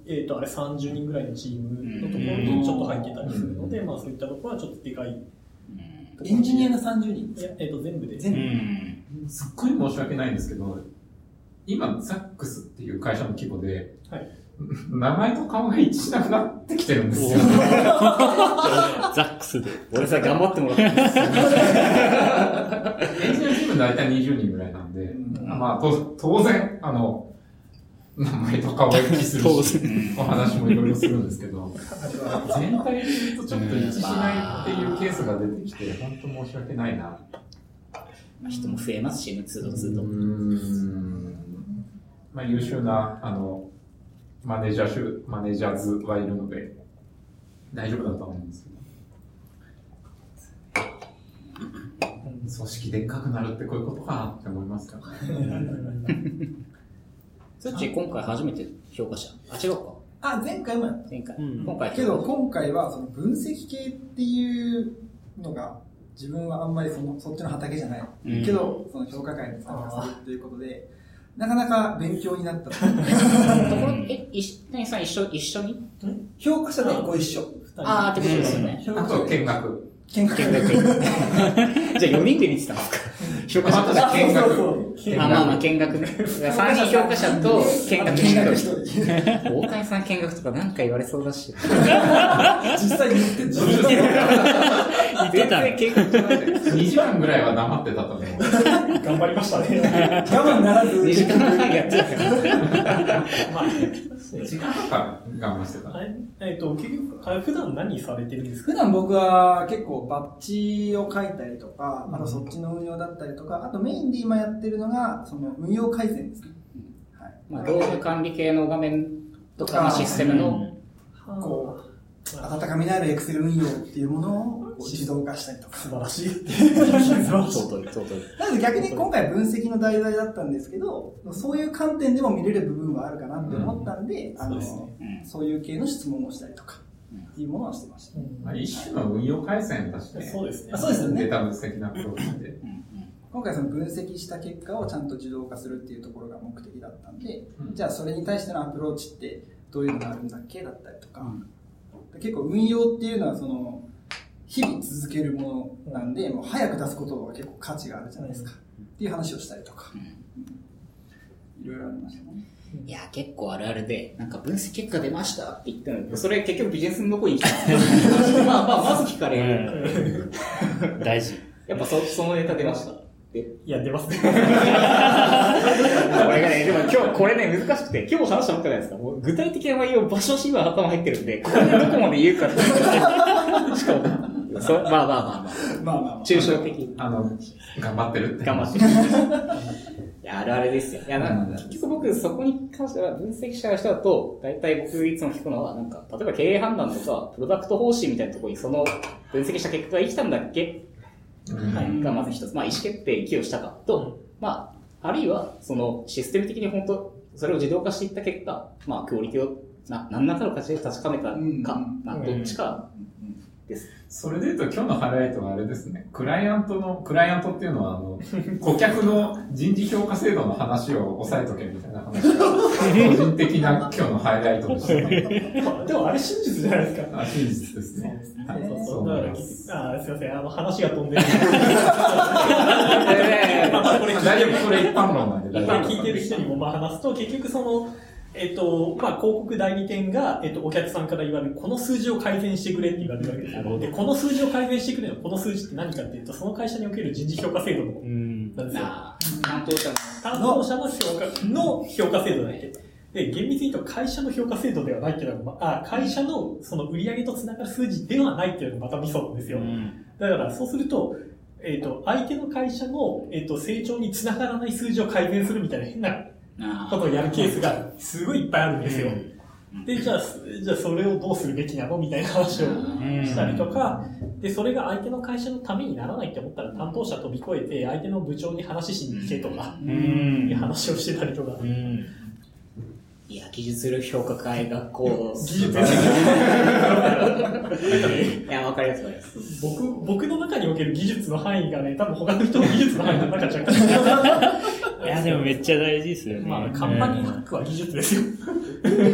えっと、あれ30人ぐらいのチームのところにちょっと入ってたりするので、まあ、そういったところはちょっとでかい。うん。エンジニアが30人いや、えっと、全部で。全部。うん。すっごい申し訳ないんですけど、今、ザックスっていう会社の規模で、はい名前と顔が一致しなくなってきてるんですよ。ザックスで。俺さ、頑張ってもらってます。エンジニアチーム大体20人ぐらいなんで、んまあ、と当然、あの、名前と顔が一致する当し、お話もいろいろするんですけど、全体で言うとちょっと一致しないっていうケースが出てきて、本当申し訳ないな。人も増えますしね、通度通度。うーんまあ、優秀な、あの、マネージャーマネージャーズはいるので、大丈夫だと思うんですけど。組織でっかくなるってこういうことかなって思いますよね。そっち今回初めて評価者。あ、違うか。あ、前回もやっ前回。うん今回た。けど、今回はその分析系っていうのが、自分はあんまりそのそっちの畑じゃない。うんけど、その評価会に参加するっていうことで、なかなか勉強になった。ところえ、石谷さん一緒、一緒に？評価者でご一緒。あーってことですよね。評価あと、者見学。見学見学。じゃあ4人で見てたんですか？評価者とあ見学あ、まあまあ見学ね。3人評価者と見学見学一一人。人。大谷さん見学とかなんか言われそうだし。実際言って自分で言ってた。全然見学じゃないじゃない2時間ぐらいは黙ってたと思う。頑張りましたね。我慢ならず。2時間半やってたから。まあ、時間とか我慢してたえっと、結局、普段何されてるんですか？普段僕は結構バッジを書いたりとか、あとそっちの運用だったりとか、あとメインで今やってるのが、その運用改善ですね。はい。まあ、業務管理系の画面とかのシステムの、こう、温かみのある Excel 運用っていうものをこう自動化したりとか。素晴らしい。素晴らしい。尊い、尊い。なので逆に今回分析の題材だったんですけど、そういう観点でも見れる部分はあるかなって思ったんで、あの、うんそういう系の質問をしたりとか、っていうものはしてました。まあ、一種の運用改善だしね。そうですね。あそうですよねデータ分析のアプローチで。今回その分析した結果をちゃんと自動化するっていうところが目的だったんで、うんじゃあそれに対してのアプローチってどういうのがあるんだっけだったりとか、結構運用っていうのはその日々続けるものなんで、もう早く出すことが結構価値があるじゃないですか、っていう話をしたりとか、いろいろありましたね。いや、結構あるあるで、なんか分析結果出ましたって言ったのに、それ結局ビジネスのとこに来た。まあまあ、まず聞かれる。大事。やっぱそそのネタ出ましたって。いや、出ますね。俺がね、でも今日これね、難しくて、今日話したばっかじゃないですか。もう具体的な内容、場所、今頭入ってるんで、これでどこまで言うかって。しかも、そまあまあまあまあ。まあまあまあ。抽象的。あの、頑張ってるって。頑張ってる。いや、あるあるですよ。いや、なんか、結局僕、そこに関しては、分析者の人だと、大体僕いつも聞くのは、なんか、例えば経営判断とか、プロダクト方針みたいなところに、その、分析した結果が生きたんだっけ？うんはい。が、まず一つ。まあ、意思決定、寄与したかと、まあ、あるいは、その、システム的に本当、それを自動化していった結果、まあ、クオリティを、な、何らかの形で確かめたか、うんまあ、どっちかです。それで言うと今日のハイライトはあれですね。クライアントの、クライアントっていうのはあの、顧客の人事評価制度の話を押さえとけみたいな話が、個人的な今日のハイライトでしたね。でもあれ真実じゃないですか。あ真実ですね。はいそうそそう。あーすいません、あの話が飛んでる。えまあこれ聞いてる大丈夫、これ一般論なんで大丈夫。聞いてる人にもまあ話すと、結局その、えっと、まあ、広告代理店が、えっと、お客さんから言われる、この数字を改善してくれって言われるわけですよ。で、この数字を改善してくれの、この数字って何かっていうと、その会社における人事評価制度の、うん。なんですよ。担当者の、担当者の評価、の評価制度だけ？で、厳密に言うと会社の評価制度ではないっていうのが、まあ、あ会社のその売り上げとつながる数字ではないっていうのがまたミソなんですよ。だから、そうすると、えっ、と、相手の会社の、えっ、と、成長につながらない数字を改善するみたいな変ななことをやるケースがすごいいっぱいあるんですよ。で、じゃあ、すじゃあそれをどうするべきなのみたいな話をしたりとか、で、それが相手の会社のためにならないって思ったら担当者飛び越えて相手の部長に話しに行けとか、うん。いう話をしてたりとか。うん。いや、技術力評価会学校。技術いや、わかります、わかります。僕、僕の中における技術の範囲がね、多分他の人の技術の範囲の中じゃ若干いや、でもめっちゃ大事ですよね。まあ、カンパニーハックは技術ですよ。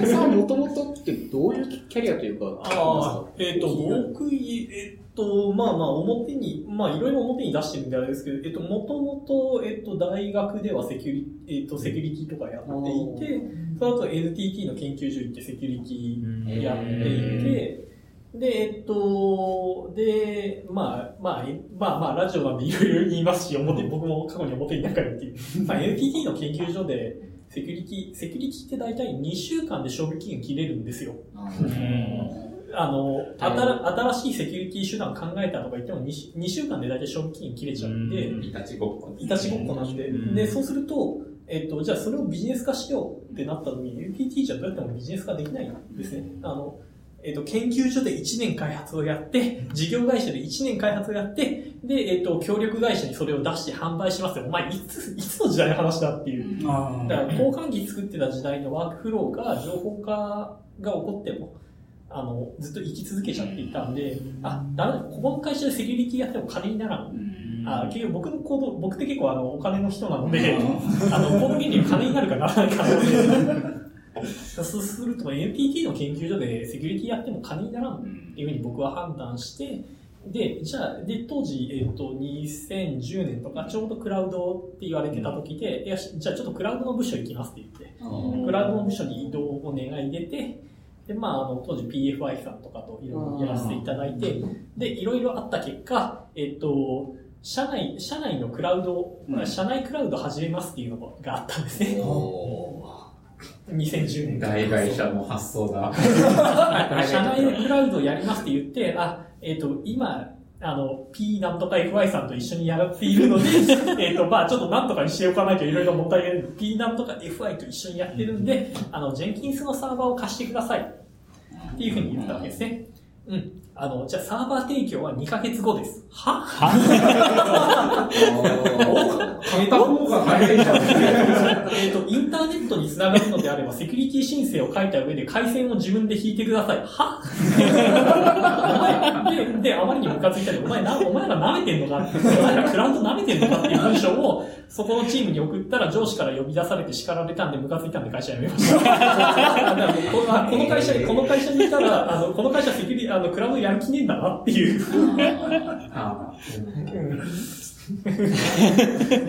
さあ、もともとってどういうキャリアというか、ああ、えっ、と、僕、えっ、と、まあまあ、表に、まあ、いろいろ表に出してるんであれですけど、えっ、と、もともと、えっ、と、大学ではセキュリ、えっ、と、セキュリティとかやっていて、その後 NTT の研究所行ってセキュリティやっていて、で、えっと、で、まあ、まあ、えまあまあ、ラジオなんでいろいろ言いますし、表、僕も過去に表に何回も言っている。まあ、NTT の研究所で、セキュリティ、セキュリティって大体2週間で賞味期限切れるんですよ。あの、新しいセキュリティ手段考えたとか言っても 2, 2週間で大体賞味期限切れちゃうんで、うん。いたちごっこ。ですいたちごっこなんで、うん。で、そうすると、えっと、じゃあそれをビジネス化しようってなった時に、NTT じゃどうやってもビジネス化できないんですね。あの、えっと、研究所で1年開発をやって、事業会社で1年開発をやって、で、えっと、協力会社にそれを出して販売しますよ。お前、いつ、いつの時代の話だっていう。あだから、交換機作ってた時代のワークフローが情報化が起こっても、あの、ずっと生き続けちゃっていたんで、あ、ダメだ、ここの会社でセキュリティやっても金にならん。あ結局僕の行動、僕って結構あの、お金の人なので、あの、行動原理が金になるかならないかなそうすると NTT の研究所でセキュリティやっても金にならんっていうふうに僕は判断して、で、じゃあ、で、当時、えっ、と、2010年とか、ちょうどクラウドって言われてた時で、よし、じゃあちょっとクラウドの部署行きますって言って、クラウドの部署に移動を願い出て、で、まあ、あの、当時 PFI さんとかといろいろやらせていただいて、で、いろいろあった結果、えっ、と、社内、社内のクラウド、うん。社内クラウド始めますっていうのがあったんですね。2010年。大会社の発想だ。社内のクラウドをやりますって言って、あ、えっ、と、今、あの、P なんとか FI さんと一緒にやっているので、えっと、まあちょっとなんとかにしておかないといろいろもったいない。P なんとか FI と一緒にやってるんで、あの、ジェンキンスのサーバーを貸してください。っていうふうに言ったわけですね。うん。あの、じゃあサーバー提供は2ヶ月後です。は？変 えっと、インターネットにつながるのであれば、セキュリティ申請を書いた上で、回線を自分で引いてください。は？お前、で、で、あまりにムカついたり、お前な、お前ら舐めてんのか？って、お前らクラウド舐めてんのか？っていう文章を、そこのチームに送ったら上司から呼び出されて叱られたんで、ムカついたんで会社辞めました。この会社に、この会社にいたら、あの、この会社セキュリ、あの、クラウドやる気ねえんだなっていう。あ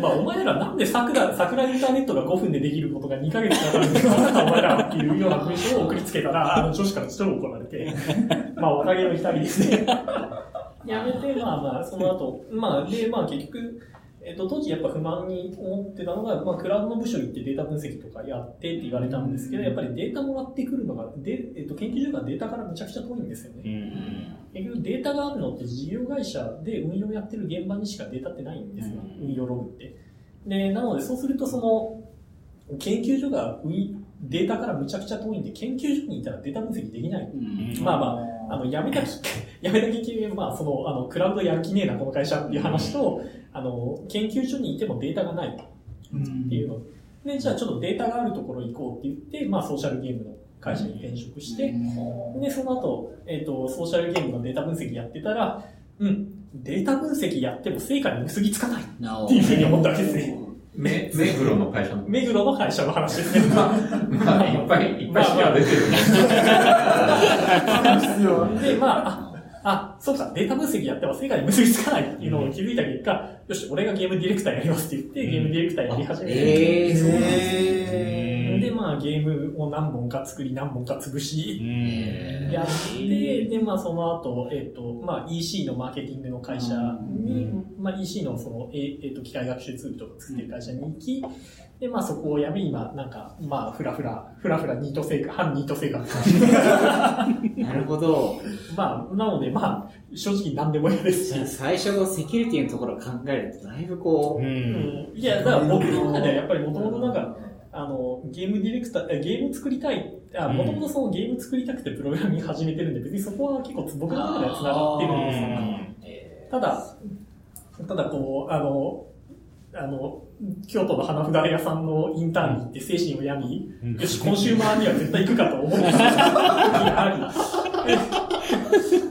まあ、お前らなんで桜、桜インターネットが5分でできることが2ヶ月かかるんだよ、なんだお前らっていうような文章を送りつけたら、あの女子から超怒られて、まあ、おかげの一人ですね。やめて、まあまあ、その後、まあ、で、まあ結局、えっと、当時やっぱ不満に思ってたのが、まあ、クラウドの部署行ってデータ分析とかやってって言われたんですけど、やっぱりデータもらってくるのが、でえっと、研究所がデータからむちゃくちゃ遠いんですよね。結局データがあるのって事業会社で運用やってる現場にしかデータってないんですよ、運用ログって。で、なのでそうするとその、研究所がデータからむちゃくちゃ遠いんで、研究所にいたらデータ分析できない。まあまあ、あの、やめたき、やめたき系まあ、その、あの、クラウドやる気ねえな、この会社っていう話と、あの、研究所にいてもデータがないっていうの。で、じゃあちょっとデータがあるところ行こうって言って、まあ、ソーシャルゲームの会社に転職して、で、その後、えっ、ー、と、ソーシャルゲームのデータ分析やってたら、うん、データ分析やっても成果に結びつかないっていうふうに思ったわけですね。目、目黒の会社の。目黒の会社の話です ね。まあ、いっぱい、いっぱい資料出てるね。で、まあ、あ、そうか、データ分析やっても成果に結びつかないっていうのを気づいた結果、よし、俺がゲームディレクターやりますって言って、ゲームディレクターやり始めて。えー、そうなんですね。で、まあ、ゲームを何本か作り、何本か潰し、やって、で、まあ、その後、えっ、ー、と、まあ、EC のマーケティングの会社に、まあ、EC のその、えっ、ー、と、機械学習ツールとか作ってる会社に行き、で、まあそこをやめ、今、なんか、まあ、ふらふら、ふらふらニート生活、反ニート生活。なるほど。まあ、なので、まあ、正直何でも嫌ですし。最初のセキュリティのところを考えると、だいぶこう。うん。いや、だから僕の中ではやっぱりもともとなんか、あの、ゲームディレクター、ゲーム作りたい、あ、もともとそのゲーム作りたくてプログラミング始めてるんで、別にそこは結構僕の中では繋がってるんですよ。ただ、ただこう、あの、あの、京都の花札屋さんのインターンに行って精神を病み、うん、よし、コンシューマーには絶対行くかと思ってあ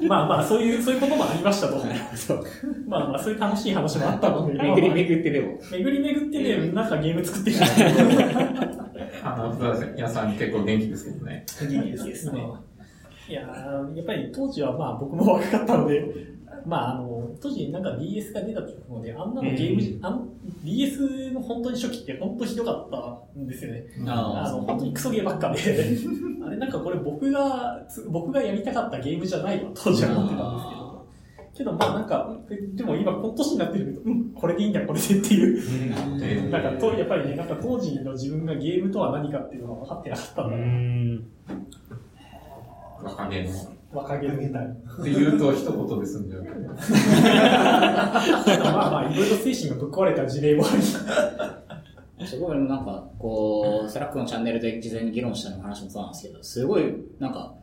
り。まあまあ、そういう、そういうこともありましたと。まあまあ、そういう楽しい話もあったので。巡り巡ってでも。巡り巡ってね、なんかゲーム作ってる。花札屋さん結構元気ですけどね。元気ですね。いややっぱり当時はまあ僕も若かったので、まあ、あの、当時なんか DS が出た時もね、あんなのゲーム、うん、あん DS の本当に初期って本当ひどかったんですよね。あの、本当にクソゲーばっかで、あれなんかこれ僕が、僕がやりたかったゲームじゃないわ、当時は思ってたんですけど。けどまあなんか、でも今この年になってるけど、うん、これでいいんだ、これでっていう。なんかと、やっぱりね、なんか当時の自分がゲームとは何かっていうのが分かってなかったんだな。若気の若気のみたい。って言うと一言で済んじゃうけど。まあまあ、いろいろ精神がぶっ壊れた事例もあり。すごい、なんか、こう、スラックのチャンネルで事前に議論したの話もそうなんですけど、すごい、なんか、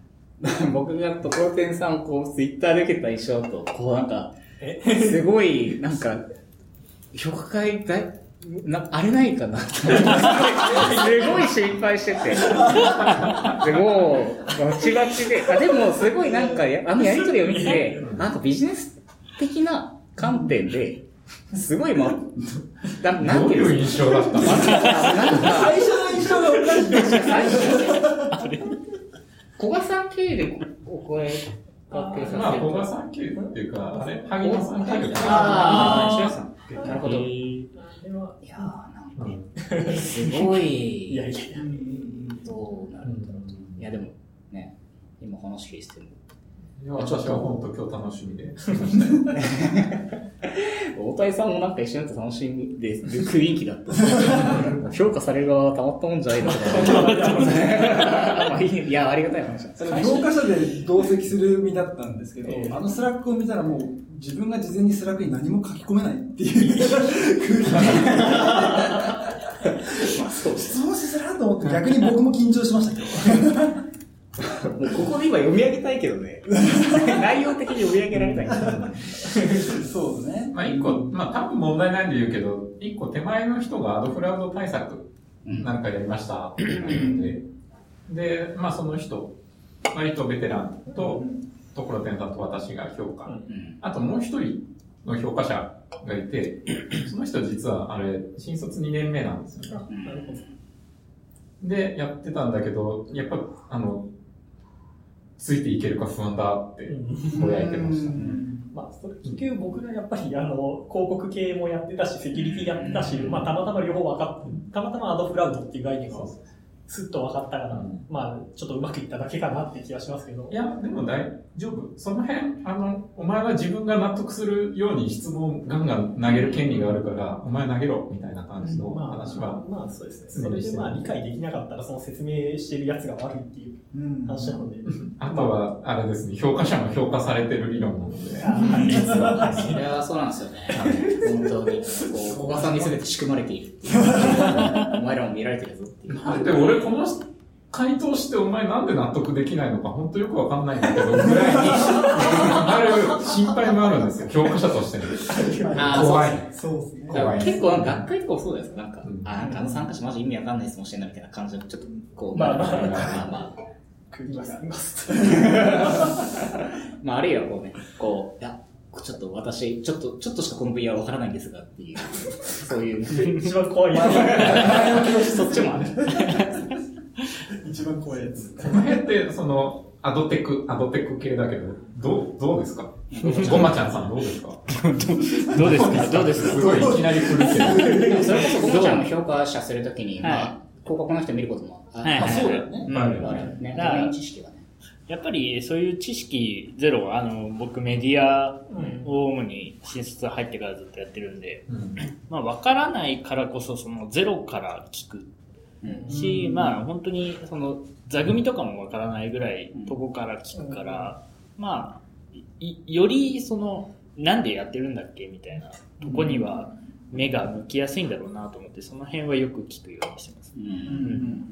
僕がところてんさんをこう、ツイッターで受けた印象と、こうなんか、すごい、なんか、評価会大、な、あれないかなすごい心配してて。でも、バチバチで、あ、でもすごいなんか、あのやりとりを見て、なんかビジネス的な観点で、すごいま、ななんていう印象だったの？最初の印象がおかしい。最初。小賀さん経由でお声かけさせて。まあ、小賀さん経由っていうか、あれ、萩野さん経由ああ、白さん。なるほど。いやー、なんか、すごい、いやいや、どうなるんだろう。と。いや、でも、ね、今話聞いても、いや、私は本当今日楽しみで。大谷さんもなんか一緒になって楽しみで、雰囲気だった。評価される側はたまったもんじゃないのかいや、ありがたい話それ教科書で同席する身だったんですけど、えー、あの Slack を見たらもう自分が事前に Slack に何も書き込めないっていう空気が。質問しづらと思って逆に僕も緊張しましたけど。もうここで今読み上げたいけどね。内容的に読み上げられない。そうね。まあ一個、まあ多分問題ないんで言うけど、一個手前の人が ad fraud 対策なんかやりましたで、で、まあその人、割とベテランと、ところてんさんと私が評価。あともう一人の評価者がいて、その人実はあれ、新卒2年目なんですよね。で、やってたんだけど、やっぱ、あの、ついていけるか不安だってぼやいてました。まあ、それ結局僕がやっぱりあの、広告系もやってたし、セキュリティやってたし、まあ、たまたま両方分かって、たまたまアドフラウドっていう概念がスッと分かったから、うんまあ、ちょっとうまくいっただけかなって気がしますけどい。や、でも大丈夫。その辺、あの、お前は自分が納得するように質問ガンガン投げる権利があるから、お前投げろ、みたいな感じのまあ、話は。まあそうですね。それでまあ理解できなかったらその説明してるやつが悪いっていううん。話なので。あとは、あれですね、評価者も評価されてる理論なので。それはそうなんですよね。本当に。こう、小川さんに全て仕組まれているっていう。お前らも見られてるぞっていう。俺この回答してお前なんで納得できないのか本当よくわかんないんだけど、ぐらいになる心配もあるんですよ、評価者として。怖い。そうですね。怖い結構、学会とかもそうですなんか、うんあ、なんかあの参加者マジ意味わかんない質問してんなみたいな感じの、ちょっと、こう、まあまあまあまあ、います、います。まあ、あるいはこうね、こう、いや、ちょっと私、ちょっと、ちょっとしかこの VR わからないんですがっていう、そういう、一番怖いやそっちもある。つ。一番怖いやつ。この辺って、その、アドテク、アドテク系だけど、どう、どうですか？ごまちゃんさんどうですか？どうですか？どうですか？すごいいきなり来るけど。それこそ、ゴムちゃんの評価者するときに、はいまあ、広告の人見ることもあはいまあそうだよね。うんあるよね。知識はね。やっぱりそういう知識ゼロ、あの、僕メディアうん。を主に新卒入ってからずっとやってるんで、うん。まあ分からないからこそそのゼロから聞くうん。し、まあ本当にその座組とかも分からないぐらいとこから聞くから、まあ、いよりその、なんでやってるんだっけみたいなとこには目が向きやすいんだろうなと思って、その辺はよく聞くようにしてます。ううん。ん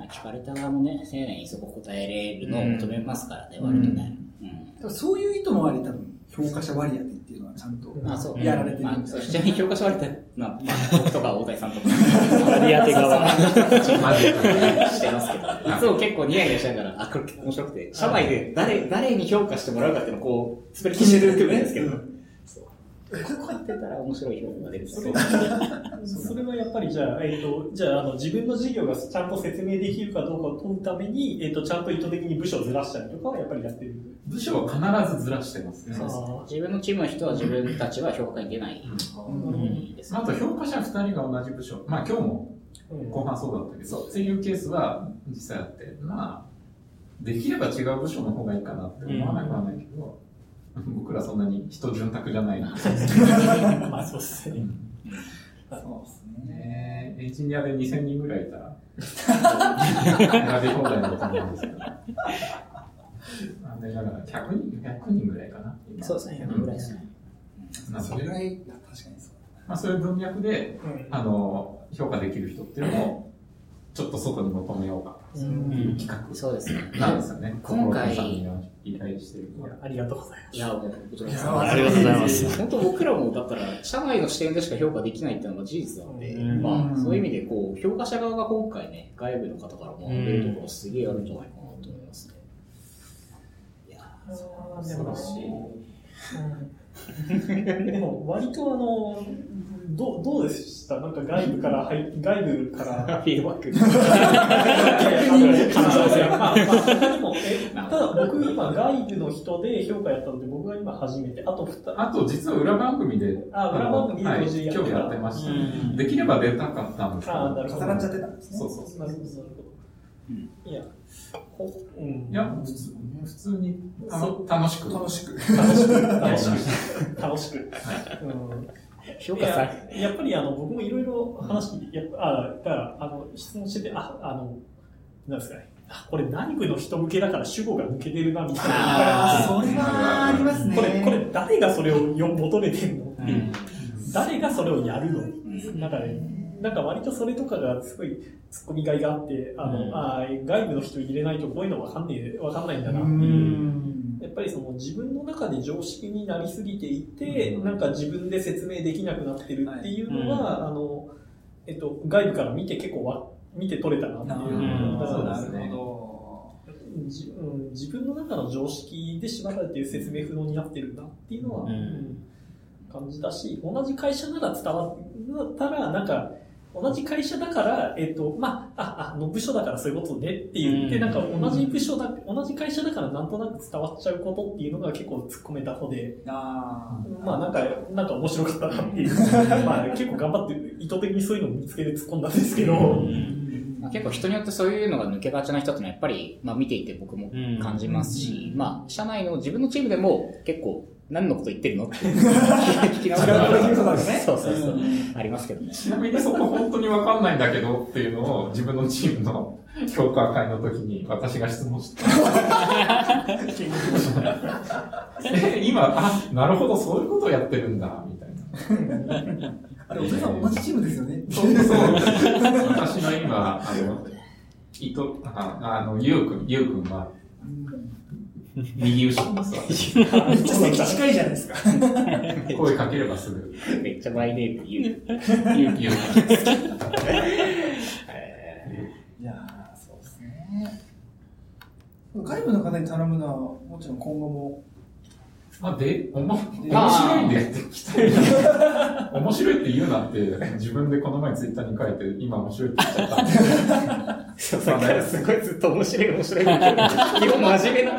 まあ、聞かれた側もね、丁寧にそこ答えれるのを求めますからね、割とね。うんだからそういう意図もあり、多分、評価者割り当てっていうのはちゃんとまあそう。やられてるまあ、んだよそうちなみに評価者割れたまあ、まあ、僕とか大谷さんとか、割り当て側。マジで。してますけど、いつも結構ニヤニヤしながら、あ、これ面白くて、社内で誰、誰に評価してもらうかっていうのをこう、滑り消してるんですけど。こうやってたら面白い評価が出るんですよ。それはやっぱりじゃあ、えっ、と、じゃあ、あの、自分の事業がちゃんと説明できるかどうかを問うために、えっ、と、ちゃんと意図的に部署をずらしたりとかはやっぱりやってる。部署は必ずずらしてますね。そうですねあー自分のチームの人は自分たちは評価に出ない。うんいいですねあと評価者2人が同じ部署。まあ今日もうん後半そうだったけど、っていうケースは実際あって、まあ、できれば違う部署の方がいいかなって思わなくはないけど、僕らそんなに人潤沢じゃないんで。まあ、そうですね。そうですね。ねエンジニアで2000人ぐらいいたら、選び放題だと思うんですけど。なんで、だから100人、100人ぐらいかな。今そうですね、100ぐらいですね。それぐらい、確かにそう。まあ、そういう文脈で、うんあの、評価できる人っていうのを、ちょっと外に求めようかう企画そうですね。なんですよね。今回心さんに依頼してる。ありがとうございます。いや、ありがとうございます。本当僕らも、だから、社内の視点でしか評価できないっていうのが事実なので、うんまあ、そういう意味で、こう、評価者側が今回ね、外部の方からも出るところすげえあるんじゃないかなと思いますね。いや素晴らしいうんでも、割とあの、どうどうでした？なんか外部から入、外部から、フィードバック。可能性まあ、まあ、他にも、え、ただ僕今外部の人で評価やったので、僕が今初めて、あとあと、実は裏番組で、あ裏番組ではい、同時にやってた今日やってました、うんできれば出たかったんですけあーなど、るほど重なっちゃってたんですね。そうそうそう。なるほど、なるほど。いや、ほうん。いや、普通普通に楽しく。楽しく。楽しく、楽ししく、楽しく。はいうん評価されいややっぱりあの僕もいろいろ話聞いて、やあだからあの質問してて、ああの、なんですかね、あこれ内部の人向けだから主語が抜けてるなみたいな。それはありますね。これ、これ誰がそれをよ求めてるのっていう、うん。誰がそれをやるのん。なんかね、なんか割とそれとかがすごい突っ込みがいがあって、あの、うん。あー外部の人入れないとこういうのわかんねえ、わかんないんだなうっていう。ん。やっぱりその自分の中で常識になりすぎていて、うんなんか自分で説明できなくなってるっていうのは、あの、えっと、外部から見て結構わ、見て取れたなっていう。ねなるほじうん自分の中の常識で縛られて説明不能になってるなっていうのは、うんうん感じだし、同じ会社なら伝わったら、なんか、同じ会社だから、えっ、と、まあ、あ、あの部署だからそういうことねって言って、うん。なんか同じ部署だ、同じ会社だからなんとなく伝わっちゃうことっていうのが結構突っ込めた方で、あまあなんか、なんか面白かったなっていう。まあ結構頑張って意図的にそういうのを見つけて突っ込んだんですけど、まあ、結構人によってそういうのが抜けがちな人ってのはやっぱり、まあ見ていて僕も感じますし、まあ社内の自分のチームでも結構何のこと言ってるの？って 聞きながら。違うそうそうそう。ありますけどね。ちなみにそこ本当にわかんないんだけどっていうのを自分のチームの 評価会の時に私が質問して。え今、あ、なるほど、そういうことをやってるんだ、みたいな。あ。あれ、お父さん同じチームですよね。そうそう。私の今、あの、伊藤、ああの、ゆうくん、ゆうくんは、右後ろに座ってめっちゃ席近いじゃないですか。声かければすぐ、めっちゃバイネーム言う。ゆう、ゆういやー、そうですね。外部の方に頼むのは、もちろん今後も。まあ、で、おも、面白いんでってきたい。面白いって言うなって、自分でこの前ツイッターに書いて、今面白いって言っちゃったん。で。そう、だからすごい。ずっと面白い。面白い。って言っ。基本真面目な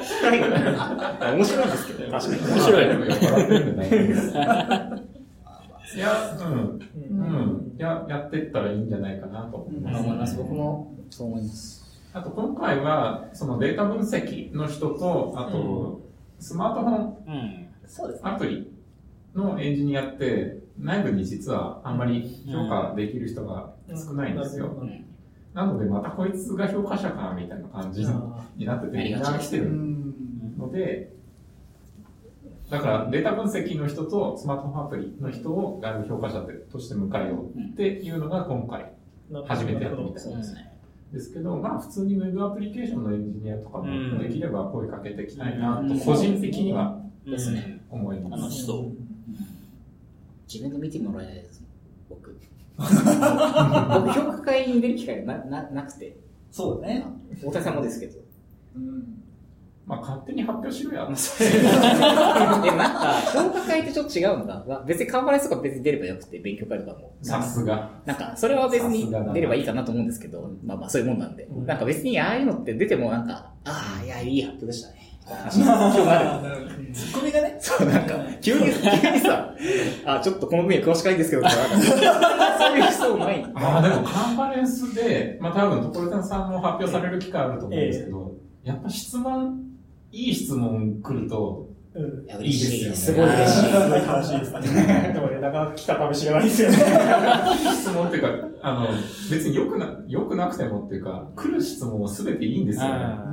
面白い。んですけど、確かに。面白い。酔っ払ってるんでない。い。や、うん。うん。や、やってったらい。い。んじゃない。かなと思い。ます。思い。ます。僕もそう思い。ます。あと今回は、そのデータ分析の人と、あと、スマートフォンうん。そうですアプリのエンジニアって、内部に実はあんまり評価できる人が少ないんですよ。うんなので、またこいつが評価者か、みたいな感じになってて、みんな来てるん。ので、だからデータ分析の人とスマートフォンアプリの人を外部評価者として迎えようっていうのが今回初めてやってみたそうですね。ですけど、まあ普通にウェブアプリケーションのエンジニアとかもうんできれば声かけていきたいなうんと個人的にはですね。思います。楽しそう。自分で見てもらえないです。僕。僕、評価会に出る機会がなななくて、そうだね。大谷さんもですけど。うん。まあ勝手に発表しろや。で、なんか、評価会ってちょっと違うんだ。まあ別にカンファレンスとか別に出ればよくて、勉強会とかも。さすが。なんか、それは別に出ればいいかなと思うんですけど、まあまあそういうもんなんで。なんか別にああいうのって出てもなんか、ああ、いや、いい発表でしたね。ツッコミがね。そう、なんか、急に、急にさ、あ、ちょっとこの分野詳しくないんですけど、とかなんかそういう人ない。ああ、でもカンファレンスで、まあ多分、トコルタンさんも発表される機会あると思うんですけど、やっぱ質問、いい質問来ると、うんいや、嬉しい。ですすよねごい嬉しい。すごい楽しいですね。でもね、なかなか来たかもしれないですよね。質問っていうか、あの、別に良くな、良くなくてもっていうか、来る質問は全ていいんですよね。あ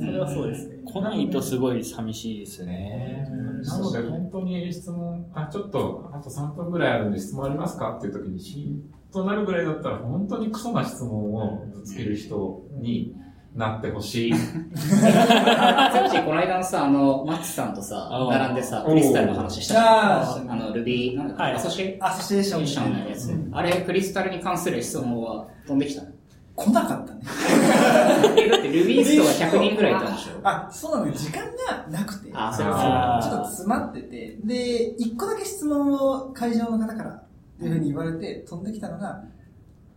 それはそうですね。ー来ないとすごい寂しいですね。なので本当に質問、あ、ちょっと、あと3分ぐらいあるんで質問ありますか？っていう時に、シーンとなるぐらいだったら、本当にクソな質問をぶつける人になってほしい。さっきこの間のさ、あの、マッチさんとさ並んでさ、クリスタルの話したあーあの、ルビー、なんだっけ？はい。アソシ？エアソシエーションのやつ。あれ、クリスタルに関する質問は飛んできたの？来なかったね。え、だってルビーストは100人ぐらいいたんでしょ？あ、そうなのよ。時間がなくて。あ、それあはちょっと詰まってて、で、一個だけ質問を会場の方からっていうふうに言われて飛んできたのが、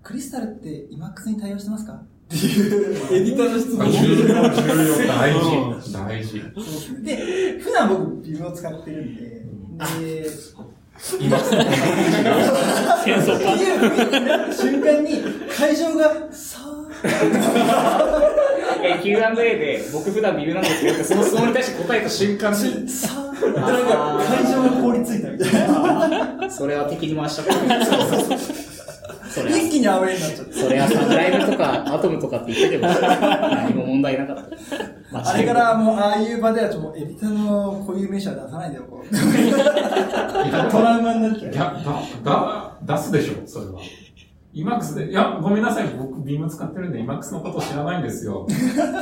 クリスタルって IMAX に対応してますか？エディターの質問。重要、重要、大事、大事。で、普段僕ビムを使ってるんで、で、今、戦争っていう風になった瞬間に会場がさえ、Q&A で、僕普段ビルなんですけどその質問に対して答えた瞬間に、ー、さー、なんか会場が凍りついたみたいな。それは敵に回したから。それは一気にアウェイになっちゃって。それはさ、ライブとかアトムとかって言ったけど、何も問題なかった。まあれからもう、ああいう場ではちょっとエディターの固有名詞は出さないでおこう。トラウマになっちゃうい。や、だ、だ、出すでしょ、それは。イマックスで、いや、ごめんなさい、僕、ビーム使ってるんで、イマックスのこと知らないんですよ。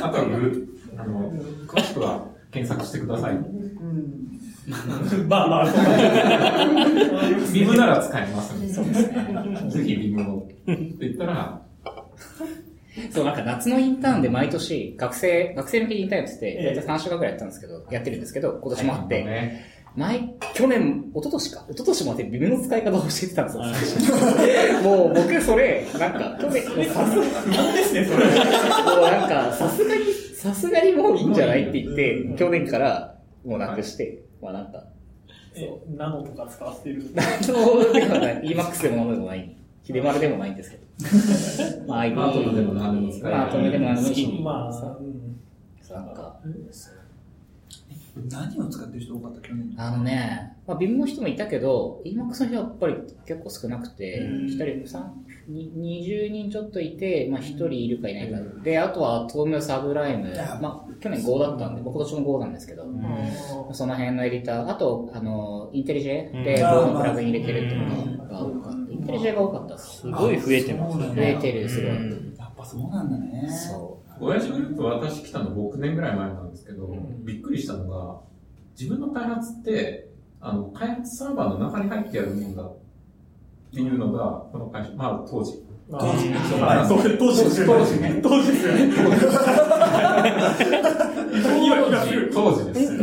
あとは、グあの、詳しくは検索してください。うんまあまあ、そう ビームなら使えますんで。ぜひビームを。って言ったら、そう、なんか夏のインターンで毎年、学生、学生向けにインターンやってて、ええ大体3週間ぐらいやったんですけど、やってるんですけど、今年もあって、ね。前、去年、一昨年か。一昨年までビムの使い方を教えてたんですよ。もう僕それ、なんか、去年、もうさすがなんですね、それ。もうなんか、さすがに、さすがにもういいんじゃないって言って、去年からもうなくして、まあなんか、え、ナノとか使わせてる？そうではない、EMAX でもでもない、秀丸でもないんですけど。まあ、まあアトムでも何でも使えるまあ、アトムでも何でもいいし、まあ、さう。んなんか、何を使ってる人多かった？去年。あのね、まあ、ビムの人もいたけど、EMAX の人はやっぱり結構少なくて、うん。一人、三に20人ちょっといて、まあ、1人いるかいないか。で、あとはアトム、サブライム、まあ、去年5だったんで、僕今年も5なんですけど、その辺のエディター、あと、あの、インテリジェでうん Go のプラグイン入れてるっていうのが多かった。インテリジェが多かったです。すごい増えてますあ増えてる、すごい。やっぱそうなんだね。そ親父グループ私来たの6年ぐらい前なんですけど、びっくりしたのが、自分の開発って、あの、開発サーバーの中に入ってやるもんだっていうのが、この会社、まあ当時。当時はい、当時当時ですよね。当時ね当時ですよね。当時です。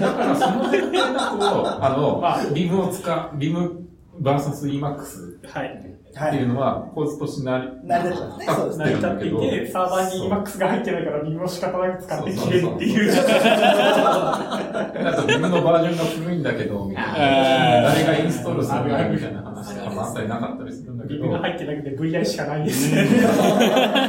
だからその辺だと、あの、まあ、リムを使う、リム VSEMAX はい。っていうのは、構図としてなり、成り立ってますねそうです成り立っていて、サーバーに EMAX が入ってないから、ビムを仕方なく使って切れるっていう。なんかビムのバージョンが古いんだけど、みたいな。誰がインストールするのかみたいな話とかもあったりなかったりするんだけど。ビムが、入ってなくて VI しかないです。ね。う。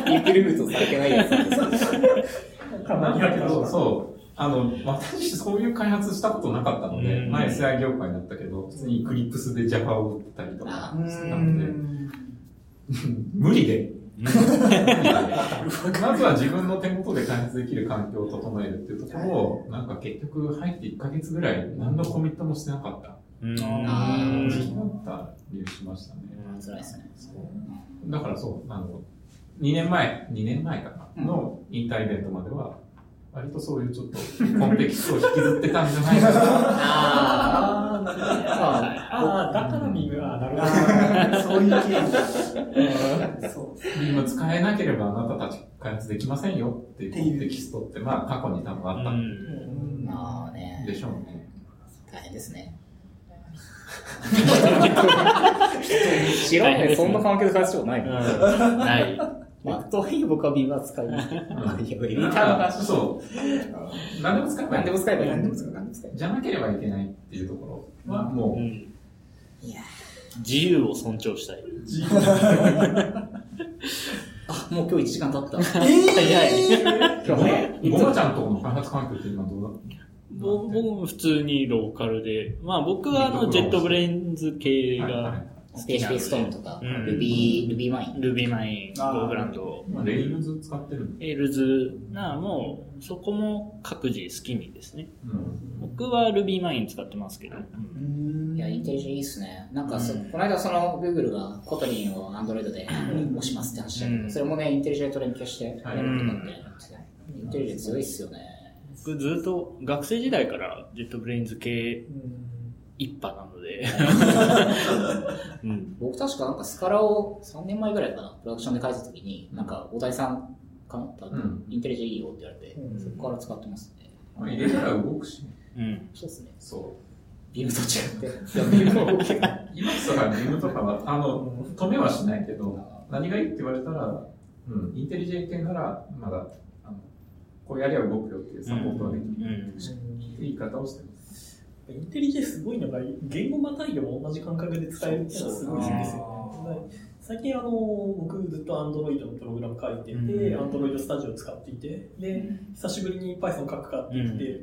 インプルートされてないやつなんだけど、そう、あの、私そういう開発したことなかったので、うん。前 SI 業界だったけど、普通にクリップスで Java を打ったりとかあしてたので、無理で。まずは自分の手元で開発できる環境を整えるっていうところを、なんか結局入って1ヶ月ぐらい何のコミットもしてなかった。時期だったりしましたね。辛いですね。だからそう、あの、2年前、2年前かな、の引退イベントまでは、割とそういうちょっとコンテキストを引きずってたんじゃないかな。ああー、なるほどね。あー、だからビムは、なるほど。そういう経緯。そう。ビーム使えなければあなたたち開発できませんよっていうコンテキストって、まあ過去に多分あったんうんまあね。でしょうね。大変ですね。知らない、そんな環境で開発したことないない。まあ、とはいえ僕はビームは使います。まあ、いや、エディターの話。そう。何でも使えばいい。何でも使えばいい。何でも使えばいい。じゃなければいけないっていうところはもう、うんいや自由を尊重したい。自由あ、もう今日1時間経った。え今日ね、いごまちゃんとこの開発環境って今どうだ僕も普通にローカルで、まあ僕はあの JetBrains 系がい好きなん PHP ストームとか、うん Ruby、 RubyMine。RubyMine、あーブランド、まあレイルズ使ってるんで。エールズな、もうそこも各自好きにですね。うん。僕は Ruby マイン使ってますけど。ーいや、 IntelliJ いいっすね。なんかそ、この間その Google が Kotlin を Android で押しますって話だけど、うんそれもね、 IntelliJ と連携してやるとかってIntelliJ 強いっすよね。僕ずっと学生時代から JetBrains 系一派なので。うん。僕確かなんか Scala を3年前ぐらいかな、プロダクションで書いた時に、なんか小田井さんかなうん IntelliJ いいよって言われて、うんそこから使ってますね。まあ入れたら動くしね。うん。そうですね。そ Vim と違って。いや、 Vim は。今とか Vim とかは、あの、止めはしないけど、何がいいって言われたら、うん、インテリジェ系なら、まだ、あの、こうやりゃ動くよっていうサポートができる。うん。言い方をしてます。インテリジェすごいのが、言語またいでも同じ感覚で使えるっていうのはすごいんですよ。ね。最近あの、僕ずっと Android のプログラム書いてて、うん。Android Studio を使っていて、で、久しぶりに Python 書くかって言って、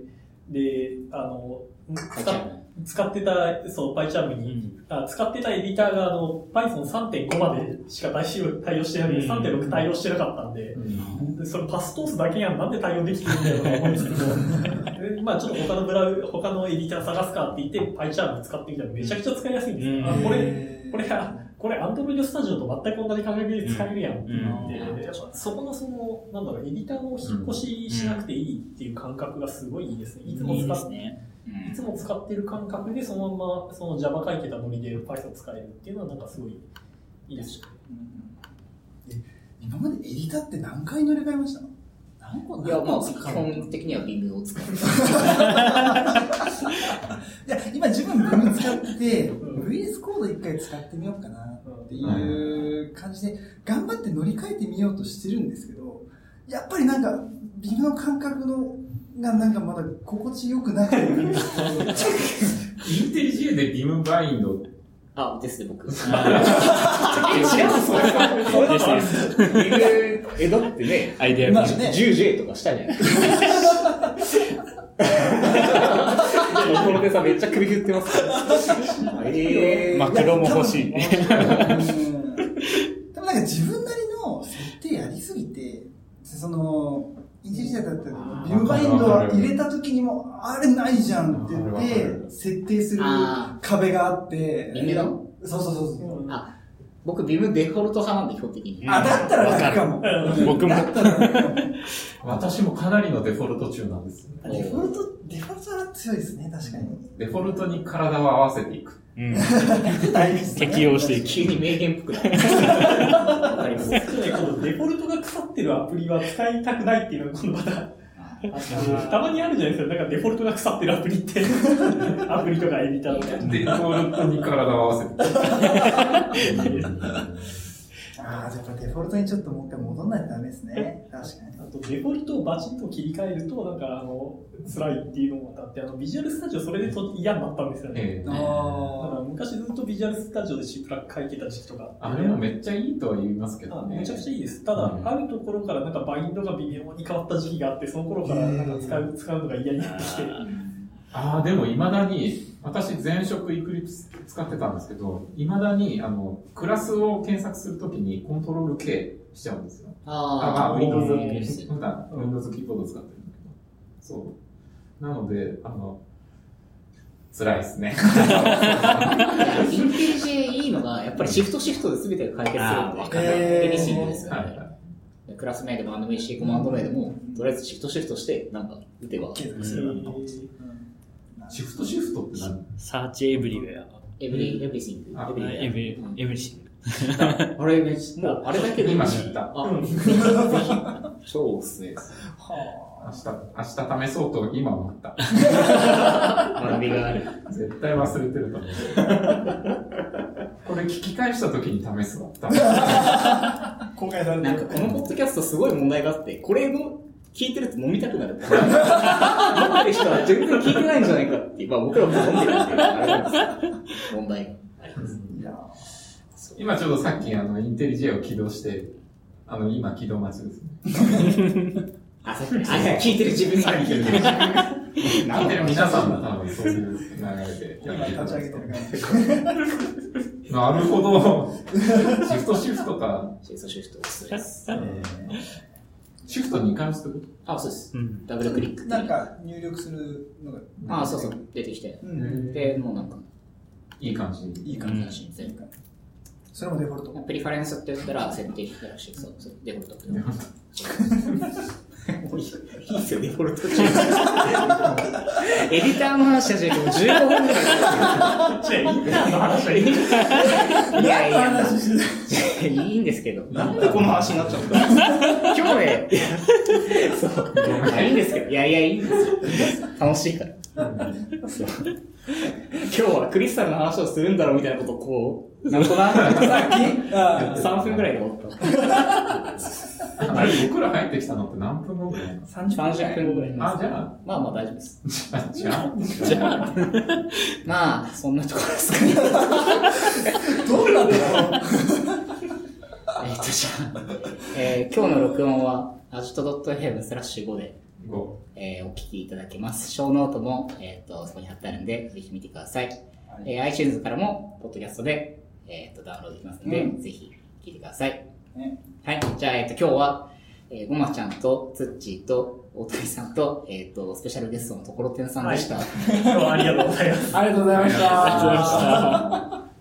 で、あの、使っ使ってた、そう、PyCharm に、あ使ってたエディターがあの Python3.5 までしか対応対応してないので、うん3.6対応してなかったんで、うん。でそれパス通すだけやん、なんで対応できてるんだよと思いつつも、でまあちょっと他のブラウ他のエディター探すかって言って、PyCharm 使ってみたらめちゃくちゃ使いやすいんですよ。うんあこれ、これ、あこれ Android Studio と全く同じ感覚で使えるやんって言って、そこのその、なんだろう、エディターの引っ越ししなくていいっていう感覚がすごいいいですね。いつも使っですね。いつも使ってる感覚でそのままその Java 書いてたノリで Python 使えるっていうのはなんかすごいいいです。今までエディターって何回乗り換えました？何個いや、まあ、基本的にはビームを使う。いや、今自分ビム使って、VS コード一回使ってみようかなっていう感じで、頑張って乗り換えてみようとしてるんですけど、やっぱりなんか、ビムの感覚の、がなんかまだ心地よくなくて、インテリジェでビムバインドあ、ですね、僕。違うそれです え、だってね、アイデアまあね。10J とかしたじゃないこさんめっちゃ首振ってますから。えー、マクロも欲しい。うんでもなんか自分なりの設定やりすぎて、その、一時代だったら、ビムバインドを入れた時にも、あれないじゃんって言って、る設定するあ壁があって、そうそうそう。あ、僕ビームデフォルト派なんで、基本的に。あ、だったら楽かも。僕もだったら楽かも。私もかなりのデフォルト中なんです。デフォルト、デフォルトは強いですね、確かに。デフォルトに体を合わせていく。うん大事ですね適応していく。急に名言っぽくなる。わかります。今度デフォルトが腐ってるアプリは使いたくないっていうのが今度また、たまにあるじゃないですか。なんかデフォルトが腐ってるアプリって。アプリとかエディターとか。デフォルトに体を合わせていく。ああ、じゃあやっぱデフォルトにちょっともう一回戻んないとダメですね。確かに。あとデフォルトをバチッと切り替えると、なんかあの、辛いっていうのもあって、あの、ビジュアルスタジオそれでと嫌になったんですよね。ええだからあ昔ずっとビジュアルスタジオで C プラ書いてた時期とかあれもめっちゃいいとは言いますけどね。あめちゃくちゃいいです。ただ、うんあるところからなんかバインドが微妙に変わった時期があって、その頃からなんか使う、使うのが嫌になってきて。ああ、でも未だに、私前職イクリプス使ってたんですけど、未だに、あの、クラスを検索するときにコントロール K しちゃうんですよ。あ、まあ、ー Windows、普段 Windows キーボード使ってるんだけど。そう。なので、あの、辛いですね。インテリジェいいのが、やっぱりシフトシフトで全てが解決するんで、あーわかるエビシングですよはいね。クラス名でもアンドメイシーコマンド名でも、とりあえずシフトシフトして、なんか、打てば、継続するのかもシフトシフトって何？サーチエブリウェア。エブリ、エブリシング。あエブリエブリ、エブリシング。あれ、めっちゃ、もう、あれだけで今知った。あ、超おすすめです。明日、明日試そうと今思った。学びがある。絶対忘れてると思う。これ聞き返した時に試すわ。多分公開されなんかこのポッドキャストすごい問題があって、これの聞いてると飲みたくなる。飲んでる人は全然聞いてないんじゃないかってまあ僕らも飲んでるんですけど問題があります。今ちょうどさっきあの、インテリジェを起動して、あの、今起動待ちですね。あ、さっき、あ、聞いてる自分が聞いてる。なんで皆さんも多分そういう流れで今やって立ち上げてる感じ。なるほど。シフトシフトか。シフトシフトです。シフト2回押すってこあ、そうです。うん。ダブルクリック。なんか入力するのが。あ、そうそう、出てきて。うん。で、もうなんか、といい感じ。いい感じ。らしいですね。それもデフォルト。プリファレンスって言ったら設定したらしい。そう、そう、デフォルトって。もういいいいっすよ、デフォルト中。エディターの話はじゃもう15分ぐらい。違う、インターンの話はいい。いやいや、話してるいいんですけど、なんでこの話になっちゃったの今日ね、そう、いやいいんですけど、いやいや、いいんですよ。楽しいから。今日はクリスタルの話をするんだろうみたいなことをこう、なんとなくさっき、あ3分ぐらいで終わった。あれ、僕ら入ってきたのって何分後ぐらいなの？30分後ぐらいです。あ、じゃまあまあ大丈夫です。あ、じゃあ、じゃあ、まあ、そんなところですかね。どうなんだろうえっと、じゃあ、えー今日の録音は、アジト .fm スラッシュ5で、5。えーお聞きいただけます。 show note も、えっ、と、そこに貼ってあるんで、ぜひ見てください。えー iTunes からも、ポッドキャストで、えっ、と、ダウンロードできますので、うんぜひ聞いてください。ねはい。じゃあ、えっ、と、今日は、えーごまちゃんと、つっちーと、大谷さんと、えっ、と、スペシャルゲストのところてんさんでした。今日はありがとうございます。ありがとうございました。ありがとうございました。